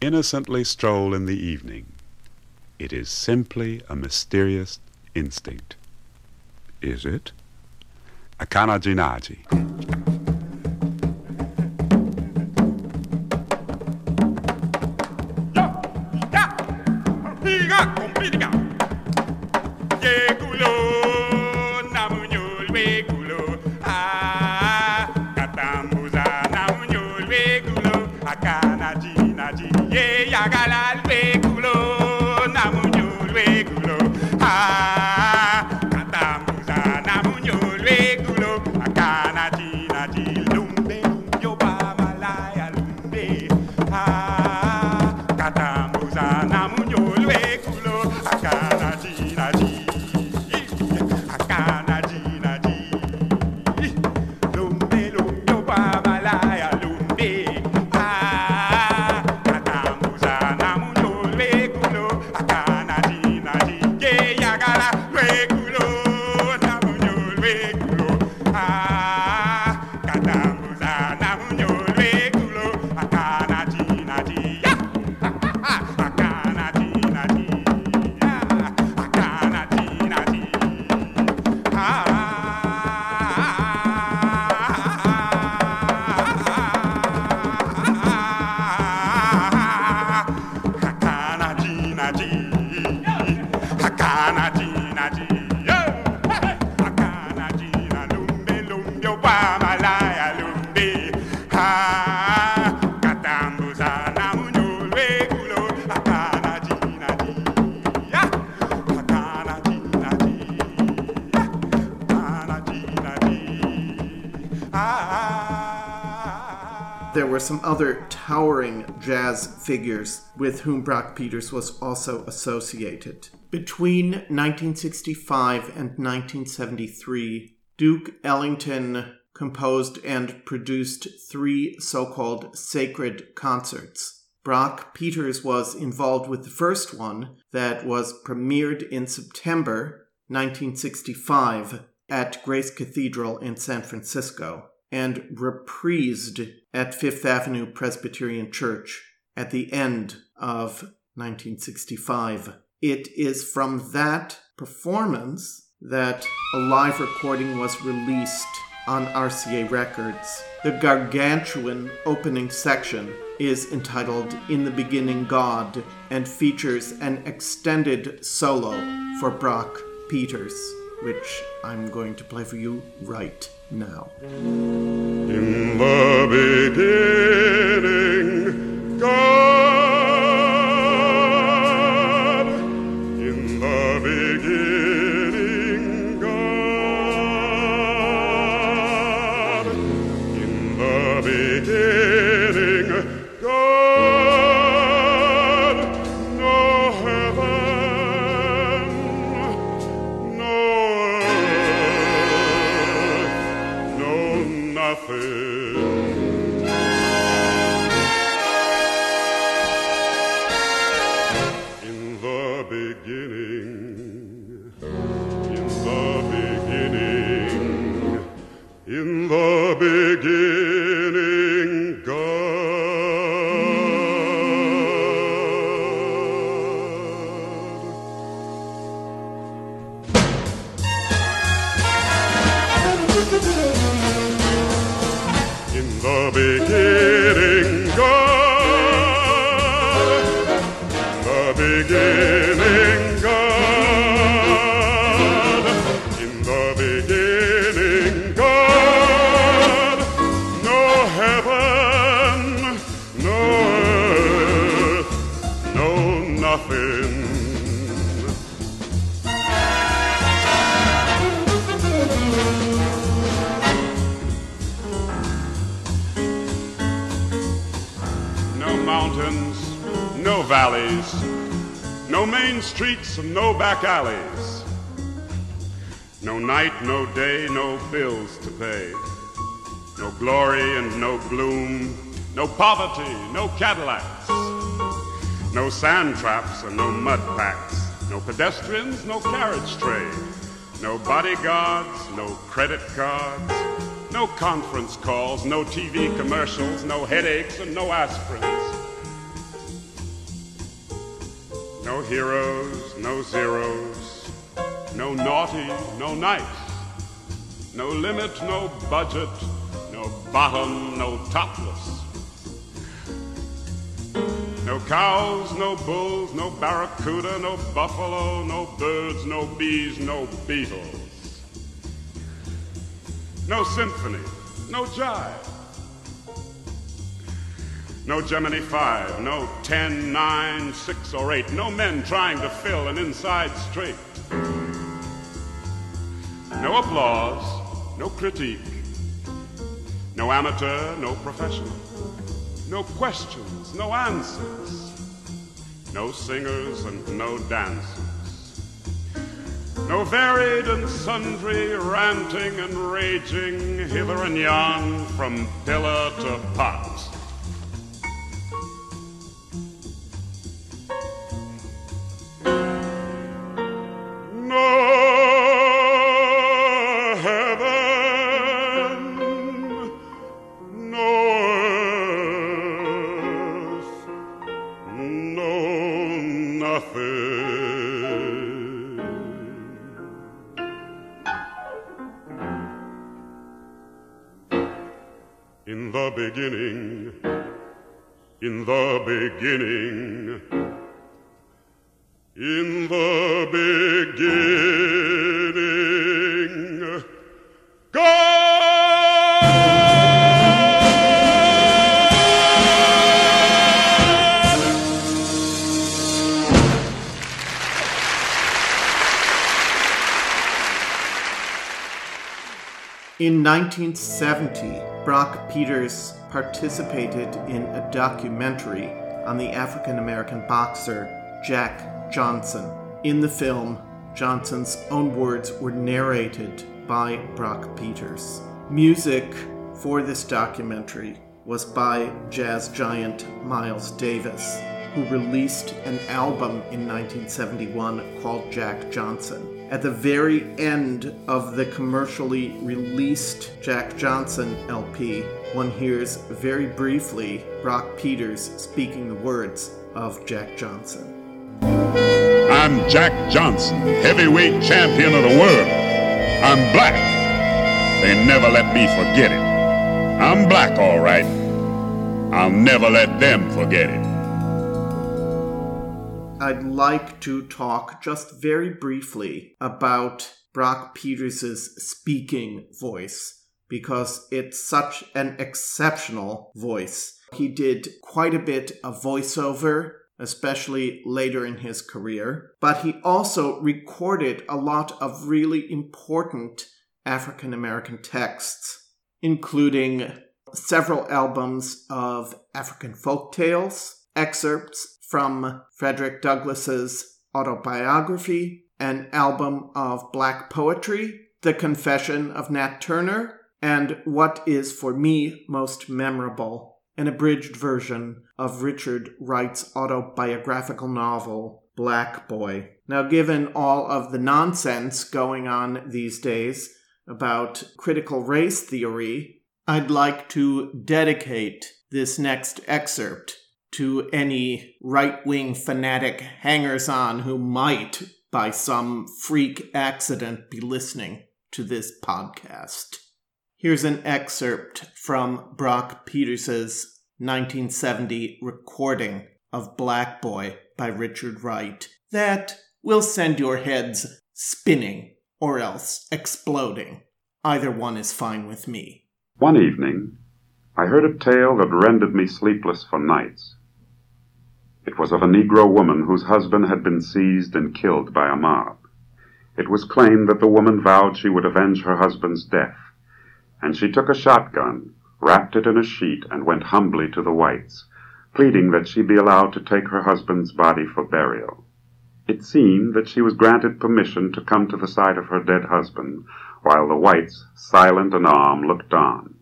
innocently stroll in the evening? It is simply a mysterious instinct. Is it? Akanajinaji. Some other towering jazz figures with whom Brock Peters was also associated. Between 1965 and 1973, Duke Ellington composed and produced three so called sacred concerts. Brock Peters was involved with the first one that was premiered in September 1965 at Grace Cathedral in San Francisco and reprised at Fifth Avenue Presbyterian Church at the end of 1965. It is from that performance that a live recording was released on RCA Records. The gargantuan opening section is entitled In the Beginning God and features an extended solo for Brock Peters. Which I'm going to play for you right now. In the beginning, poverty, no Cadillacs. No sand traps and no mud packs. No pedestrians, no carriage trade. No bodyguards, no credit cards. No conference calls, no TV commercials, no headaches and no aspirins. No heroes, no zeros. No naughty, no nice. No limit, no budget. No bottom, no topless. No cows, no bulls, no barracuda, no buffalo, no birds, no bees, no beetles. No symphony, no jive. No Gemini 5, no 10, 9, 6, or 8. No men trying to fill an inside straight. No applause, no critique. No amateur, no professional. No questions, no answers. No singers and no dancers. No varied and sundry ranting and raging hither and yon from pillar to pot. 1970, Brock Peters participated in a documentary on the African American boxer Jack Johnson. In the film, Johnson's own words were narrated by Brock Peters. Music for this documentary was by jazz giant Miles Davis, who released an album in 1971 called Jack Johnson. At the very end of the commercially released Jack Johnson LP, one hears very briefly Brock Peters speaking the words of Jack Johnson. I'm Jack Johnson, heavyweight champion of the world. I'm black. They never let me forget it. I'm black, all right. I'll never let them forget it. I'd like to talk just very briefly about Brock Peters' speaking voice because it's such an exceptional voice. He did quite a bit of voiceover, especially later in his career, but he also recorded a lot of really important African American texts, including several albums of African folk tales, excerpts from Frederick Douglass's autobiography, an album of black poetry, The Confession of Nat Turner, and what is for me most memorable, an abridged version of Richard Wright's autobiographical novel, Black Boy. Now, given all of the nonsense going on these days about critical race theory, I'd like to dedicate this next excerpt to any right wing fanatic hangers on who might, by some freak accident, be listening to this podcast. Here's an excerpt from Brock Peters' 1970 recording of Black Boy by Richard Wright that will send your heads spinning or else exploding. Either one is fine with me. One evening, I heard a tale that rendered me sleepless for nights. It was of a Negro woman whose husband had been seized and killed by a mob. It was claimed that the woman vowed she would avenge her husband's death, and she took a shotgun, wrapped it in a sheet, and went humbly to the whites, pleading that she be allowed to take her husband's body for burial. It seemed that she was granted permission to come to the side of her dead husband, while the whites, silent and armed, looked on.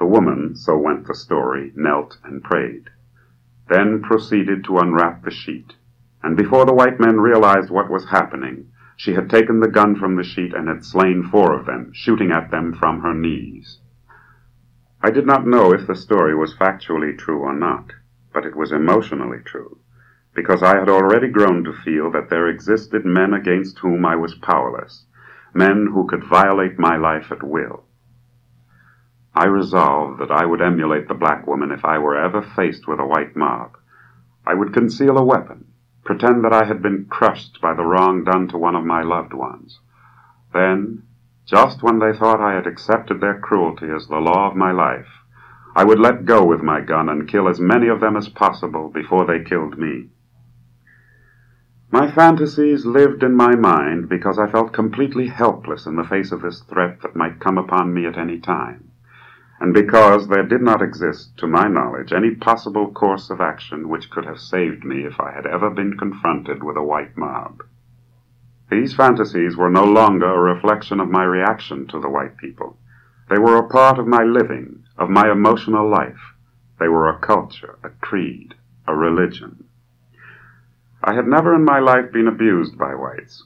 The woman, so went the story, knelt and prayed, then proceeded to unwrap the sheet, and before the white men realized what was happening, she had taken the gun from the sheet and had slain four of them, shooting at them from her knees. I did not know if the story was factually true or not, but it was emotionally true, because I had already grown to feel that there existed men against whom I was powerless, men who could violate my life at will. I resolved that I would emulate the black woman if I were ever faced with a white mob. I would conceal a weapon, pretend that I had been crushed by the wrong done to one of my loved ones. Then, just when they thought I had accepted their cruelty as the law of my life, I would let go with my gun and kill as many of them as possible before they killed me. My fantasies lived in my mind because I felt completely helpless in the face of this threat that might come upon me at any time, and because there did not exist, to my knowledge, any possible course of action which could have saved me if I had ever been confronted with a white mob. These fantasies were no longer a reflection of my reaction to the white people. They were a part of my living, of my emotional life. They were a culture, a creed, a religion. I had never in my life been abused by whites,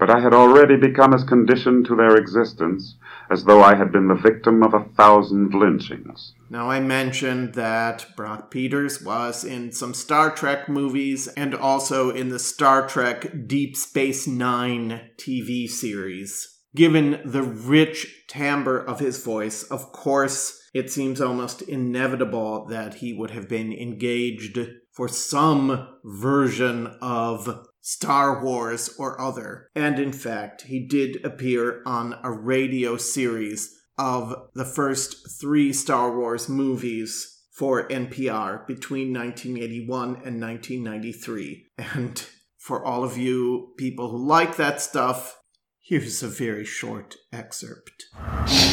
but I had already become as conditioned to their existence as though I had been the victim of a thousand lynchings. Now, I mentioned that Brock Peters was in some Star Trek movies and also in the Star Trek Deep Space Nine TV series. Given the rich timbre of his voice, of course, it seems almost inevitable that he would have been engaged for some version of Star Wars or other. And in fact, he did appear on a radio series of the first three Star Wars movies for NPR between 1981 and 1993. And for all of you people who like that stuff, here's a very short excerpt.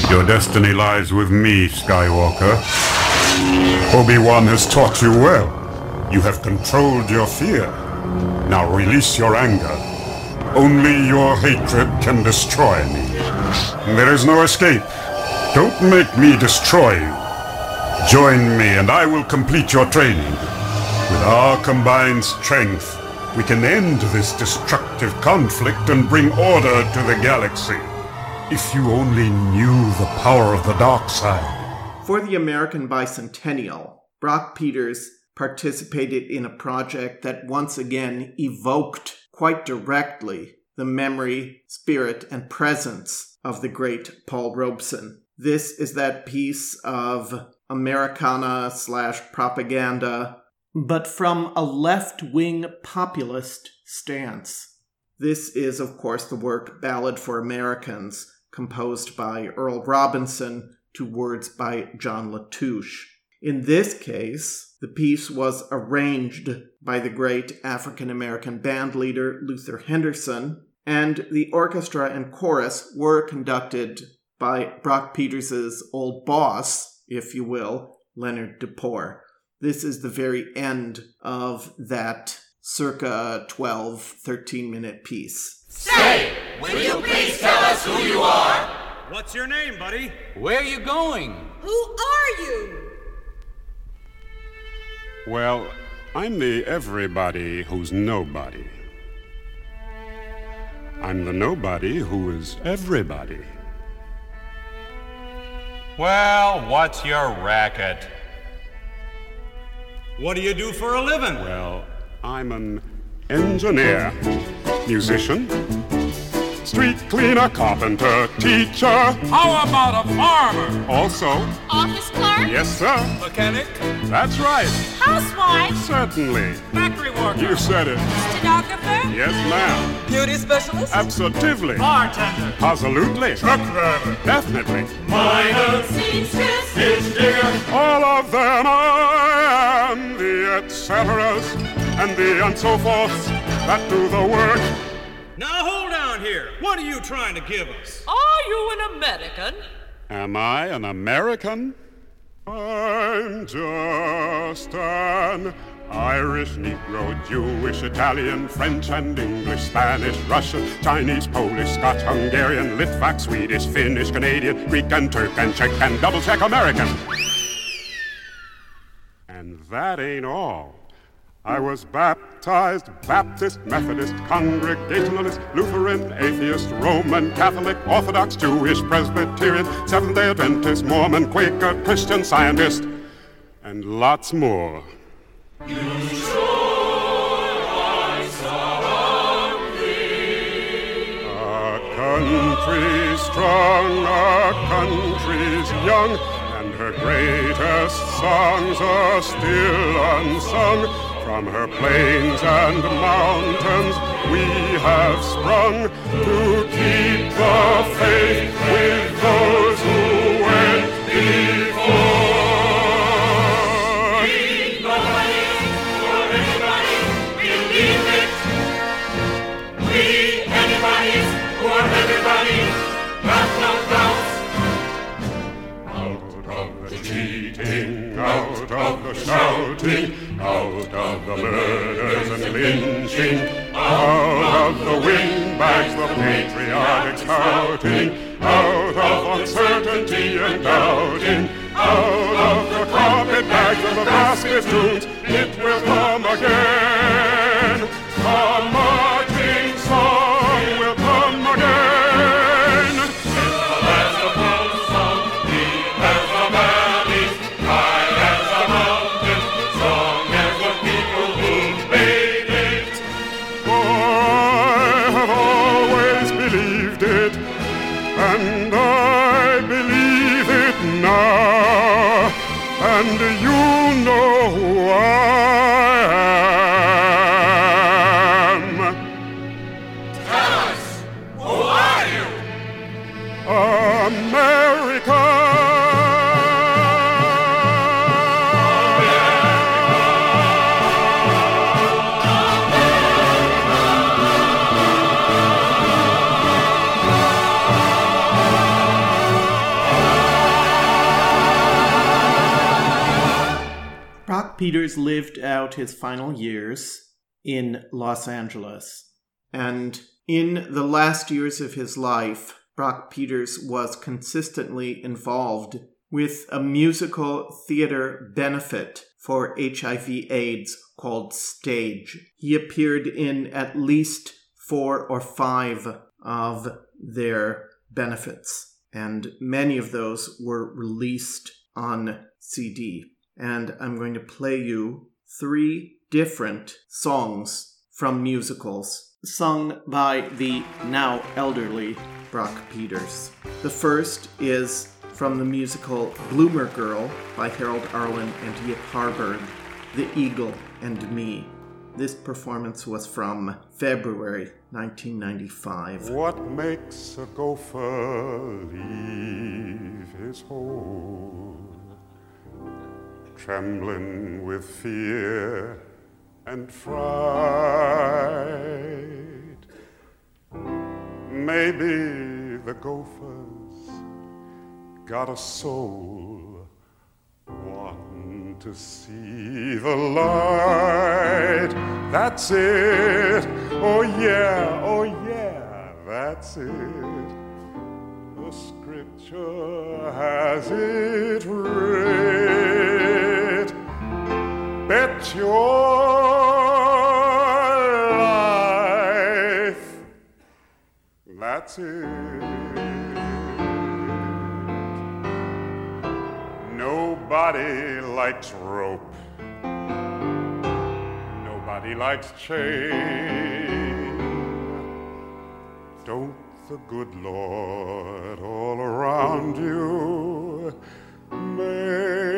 Your destiny lies with me, Skywalker. Obi-Wan has taught you well. You have controlled your fear. Now release your anger. Only your hatred can destroy me. There is no escape. Don't make me destroy you. Join me and I will complete your training. With our combined strength, we can end this destructive conflict and bring order to the galaxy. If you only knew the power of the dark side. For the American Bicentennial, Brock Peters participated in a project that once again evoked quite directly the memory, spirit, and presence of the great Paul Robeson. This is that piece of Americana slash propaganda, but from a left wing populist stance. This is, of course, the work Ballad for Americans, composed by Earl Robinson to words by John Latouche. In this case, the piece was arranged by the great African American band leader Luther Henderson, and the orchestra and chorus were conducted by Brock Peters' old boss, if you will, Leonard De Paur. This is the very end of that circa 12, 13 minute piece. Say, will you please tell us who you are? What's your name, buddy? Where are you going? Who are you? Well, I'm the everybody who's nobody. I'm the nobody who is everybody. Well, what's your racket? What do you do for a living? Well, I'm an engineer, musician, street cleaner, carpenter, teacher. How about a farmer? Also, Office clerk? yes, sir. Mechanic? That's right. Housewife? Certainly. Factory worker? You said it. Stenographer? Yes, ma'am. Beauty specialist? Absolutely. Bartender? Absolutely. Truck driver? Definitely. Miner? Seamstress? Ditch digger? All of them I am the et ceteras and the and so forths that do the work. Now hold down here. What are you trying to give us? Are you an American? Am I an American? I'm just an Irish, Negro, Jewish, Italian, French, and English, Spanish, Russian, Chinese, Polish, Scotch, Hungarian, Litvak, Swedish, Finnish, Canadian, Greek, and Turk, and Czech, and double Czech American. And that ain't all. I was baptized Baptist, Methodist, Congregationalist, Lutheran, Atheist, Roman, Catholic, Orthodox, Jewish, Presbyterian, Seventh day Adventist, Mormon, Quaker, Christian, Scientist, and lots more. Country strong, a country's young, and her greatest songs are still unsung. From her plains and mountains we have sprung to keep the faith with those who went before. We anybody's or anybody's believe it. We anybody's or everybody's got no doubts. Out of the cheating, out of the shouting, out of the murders and lynching, out of the windbags, the patriotic shouting, out of uncertainty and doubting, out of the carpetbags and the basket it will come again. Peters lived out his final years in Los Angeles. And in the last years of his life, Brock Peters was consistently involved with a musical theater benefit for HIV/AIDS called Stage. He appeared in at least four or five of their benefits, and many of those were released on CD. And I'm going to play you three different songs from musicals sung by the now elderly Brock Peters. The first is from the musical Bloomer Girl by Harold Arlen and Yip Harburg, The Eagle and Me. This performance was from February 1995. What makes a gopher leave his hole? Trembling with fear and fright. Maybe the gopher's got a soul, wanting to see the light. That's it. Oh, yeah, oh, yeah, that's it. The scripture has it writ. Bet your life. That's it. Nobody likes rope. Nobody likes chain. Don't the good Lord all around you make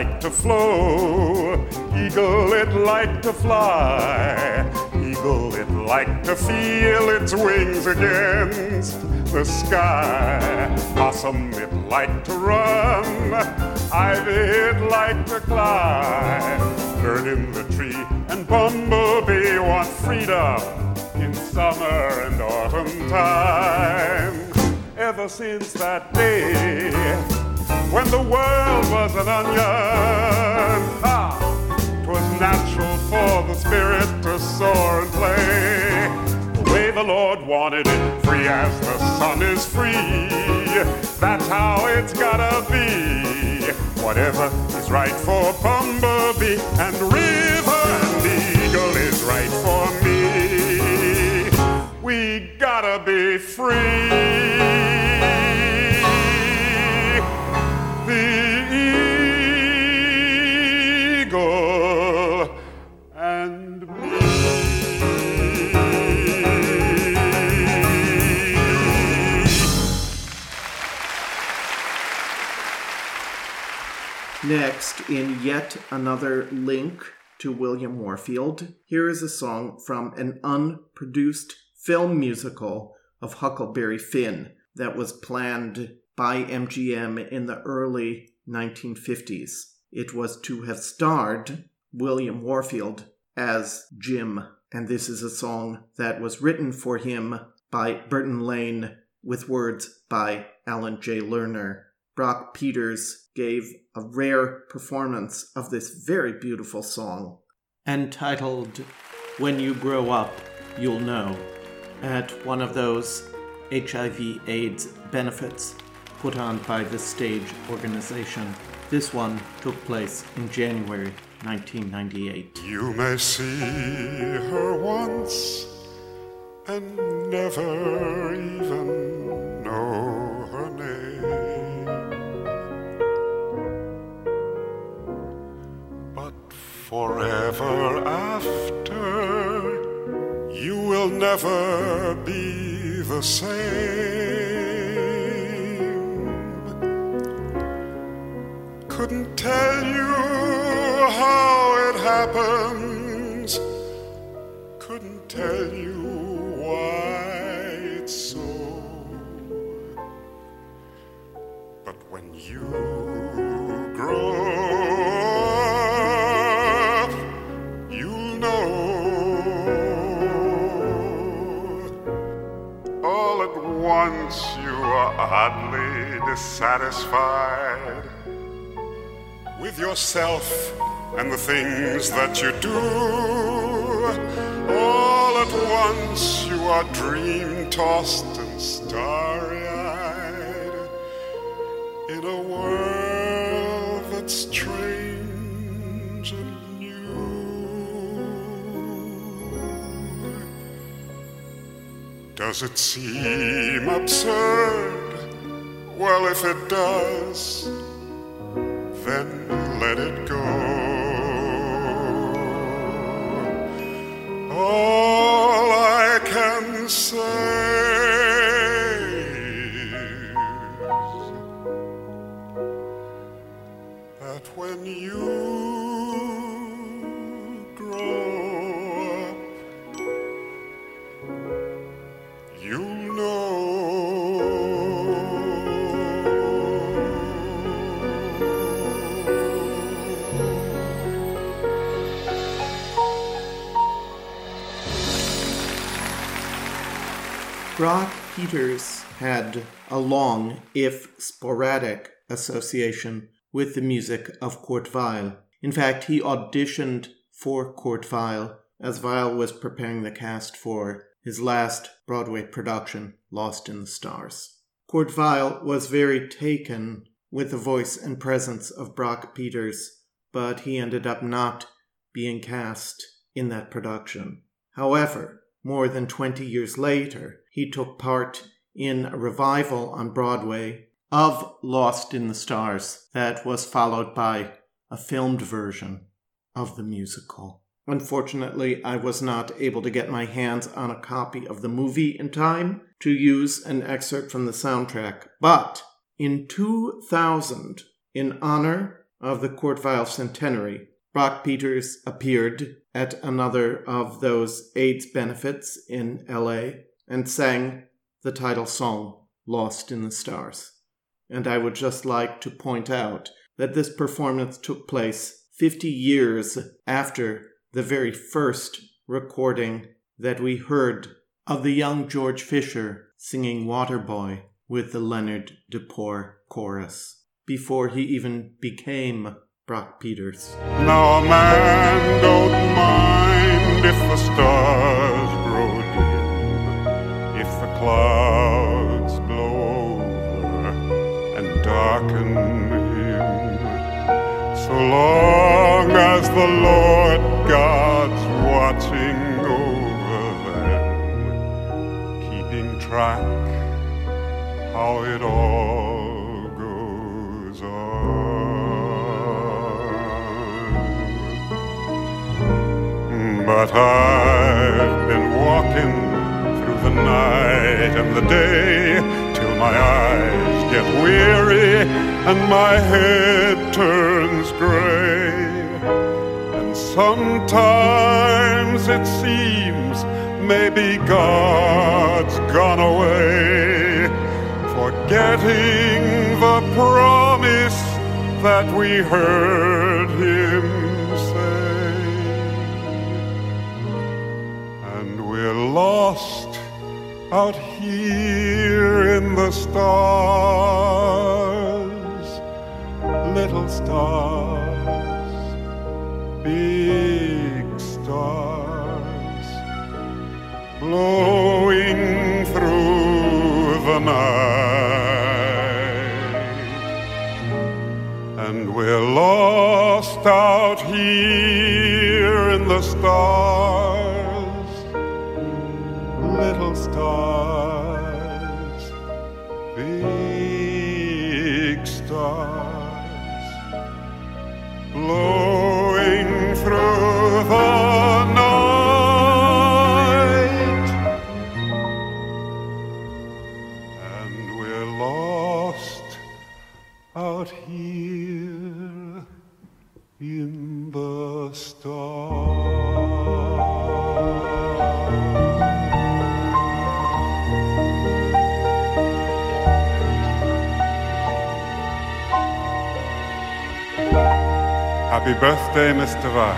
like to flow, eagle it like to fly, eagle it like to feel its wings against the sky. Possum it like to run, ivy it like to climb. Bird in the tree and bumblebee want freedom in summer and autumn time. Ever since that day when the world was an onion, ah, 'twas natural for the spirit to soar and play the way the Lord wanted it, free as the sun is free. That's how it's gotta be. Whatever is right for bumblebee and river and eagle is right for me. We gotta be free. Next, in yet another link to William Warfield, here is a song from an unproduced film musical of Huckleberry Finn that was planned by MGM in the early 1950s. It was to have starred William Warfield as Jim, and this is a song that was written for him by Burton Lane with words by Alan J. Lerner. Brock Peters gave a rare performance of this very beautiful song. Entitled When You Grow Up, You'll Know, at one of those HIV AIDS benefits put on by the stage organization. This one took place in January 1998. You may see her once and never even forever after, you will never be the same. Couldn't tell you how it happens. Couldn't tell you oddly dissatisfied with yourself and the things that you do. All at once you are dream tossed and starry eyed in a world that's strange and new. Does it seem absurd? Well, if it does, then let it go. All I can say is that when you Brock Peters had a long, if sporadic, association with the music of Kurt Weill. In fact, he auditioned for Kurt Weill as Weill was preparing the cast for his last Broadway production, Lost in the Stars. Kurt Weill was very taken with the voice and presence of Brock Peters, but he ended up not being cast in that production. However, more than 20 years later, he took part in a revival on Broadway of Lost in the Stars that was followed by a filmed version of the musical. Unfortunately, I was not able to get my hands on a copy of the movie in time to use an excerpt from the soundtrack, but in 2000, in honor of the Kurt Weill centenary, Brock Peters appeared at another of those AIDS benefits in LA and sang the title song, Lost in the Stars. And I would just like to point out that this performance took place 50 years after the very first recording that we heard of the young George Fisher singing Waterboy with the Leonard De Paur chorus, before he even became Brock Peters. Now man don't mind if the stars clouds blow over and darken him, so long as the Lord God's watching over them, keeping track how it all goes on. But I've been walking the night and the day till my eyes get weary and my head turns gray. And sometimes it seems maybe God's gone away, forgetting the promise that we heard him say. And we're lost out here in the stars, little stars, big stars, blowing through the night. And we're lost out here in the stars, little stars, big stars, blowing through the Happy birthday, Mr. Weill.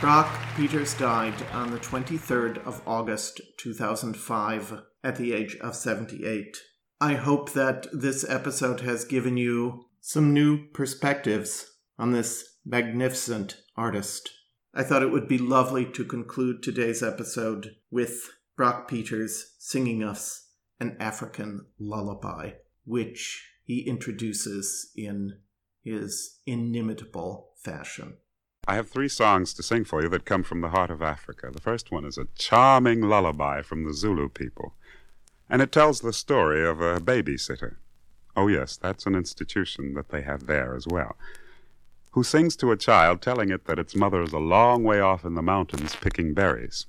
Brock Peters died on the 23rd of August 2005 at the age of 78. I hope that this episode has given you some new perspectives on this magnificent artist. I thought it would be lovely to conclude today's episode with Brock Peters singing us an African lullaby, which he introduces in his inimitable fashion. I have three songs to sing for you that come from the heart of Africa. The first one is a charming lullaby from the Zulu people, and it tells the story of a babysitter. Oh, yes, that's an institution that they have there as well. Who sings to a child telling it that its mother is a long way off in the mountains picking berries,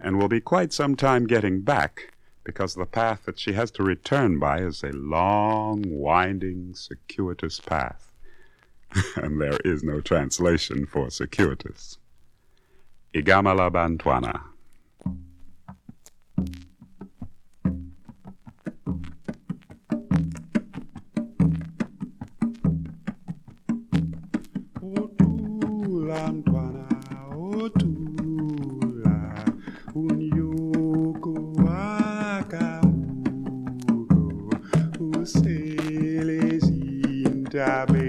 and will be quite some time getting back because the path that she has to return by is a long, winding, circuitous path. and there is no translation for circuitous. Igamala Bantwana. Uselezintabeni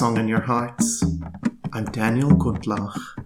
song in your hearts. I'm Daniel Gundlach.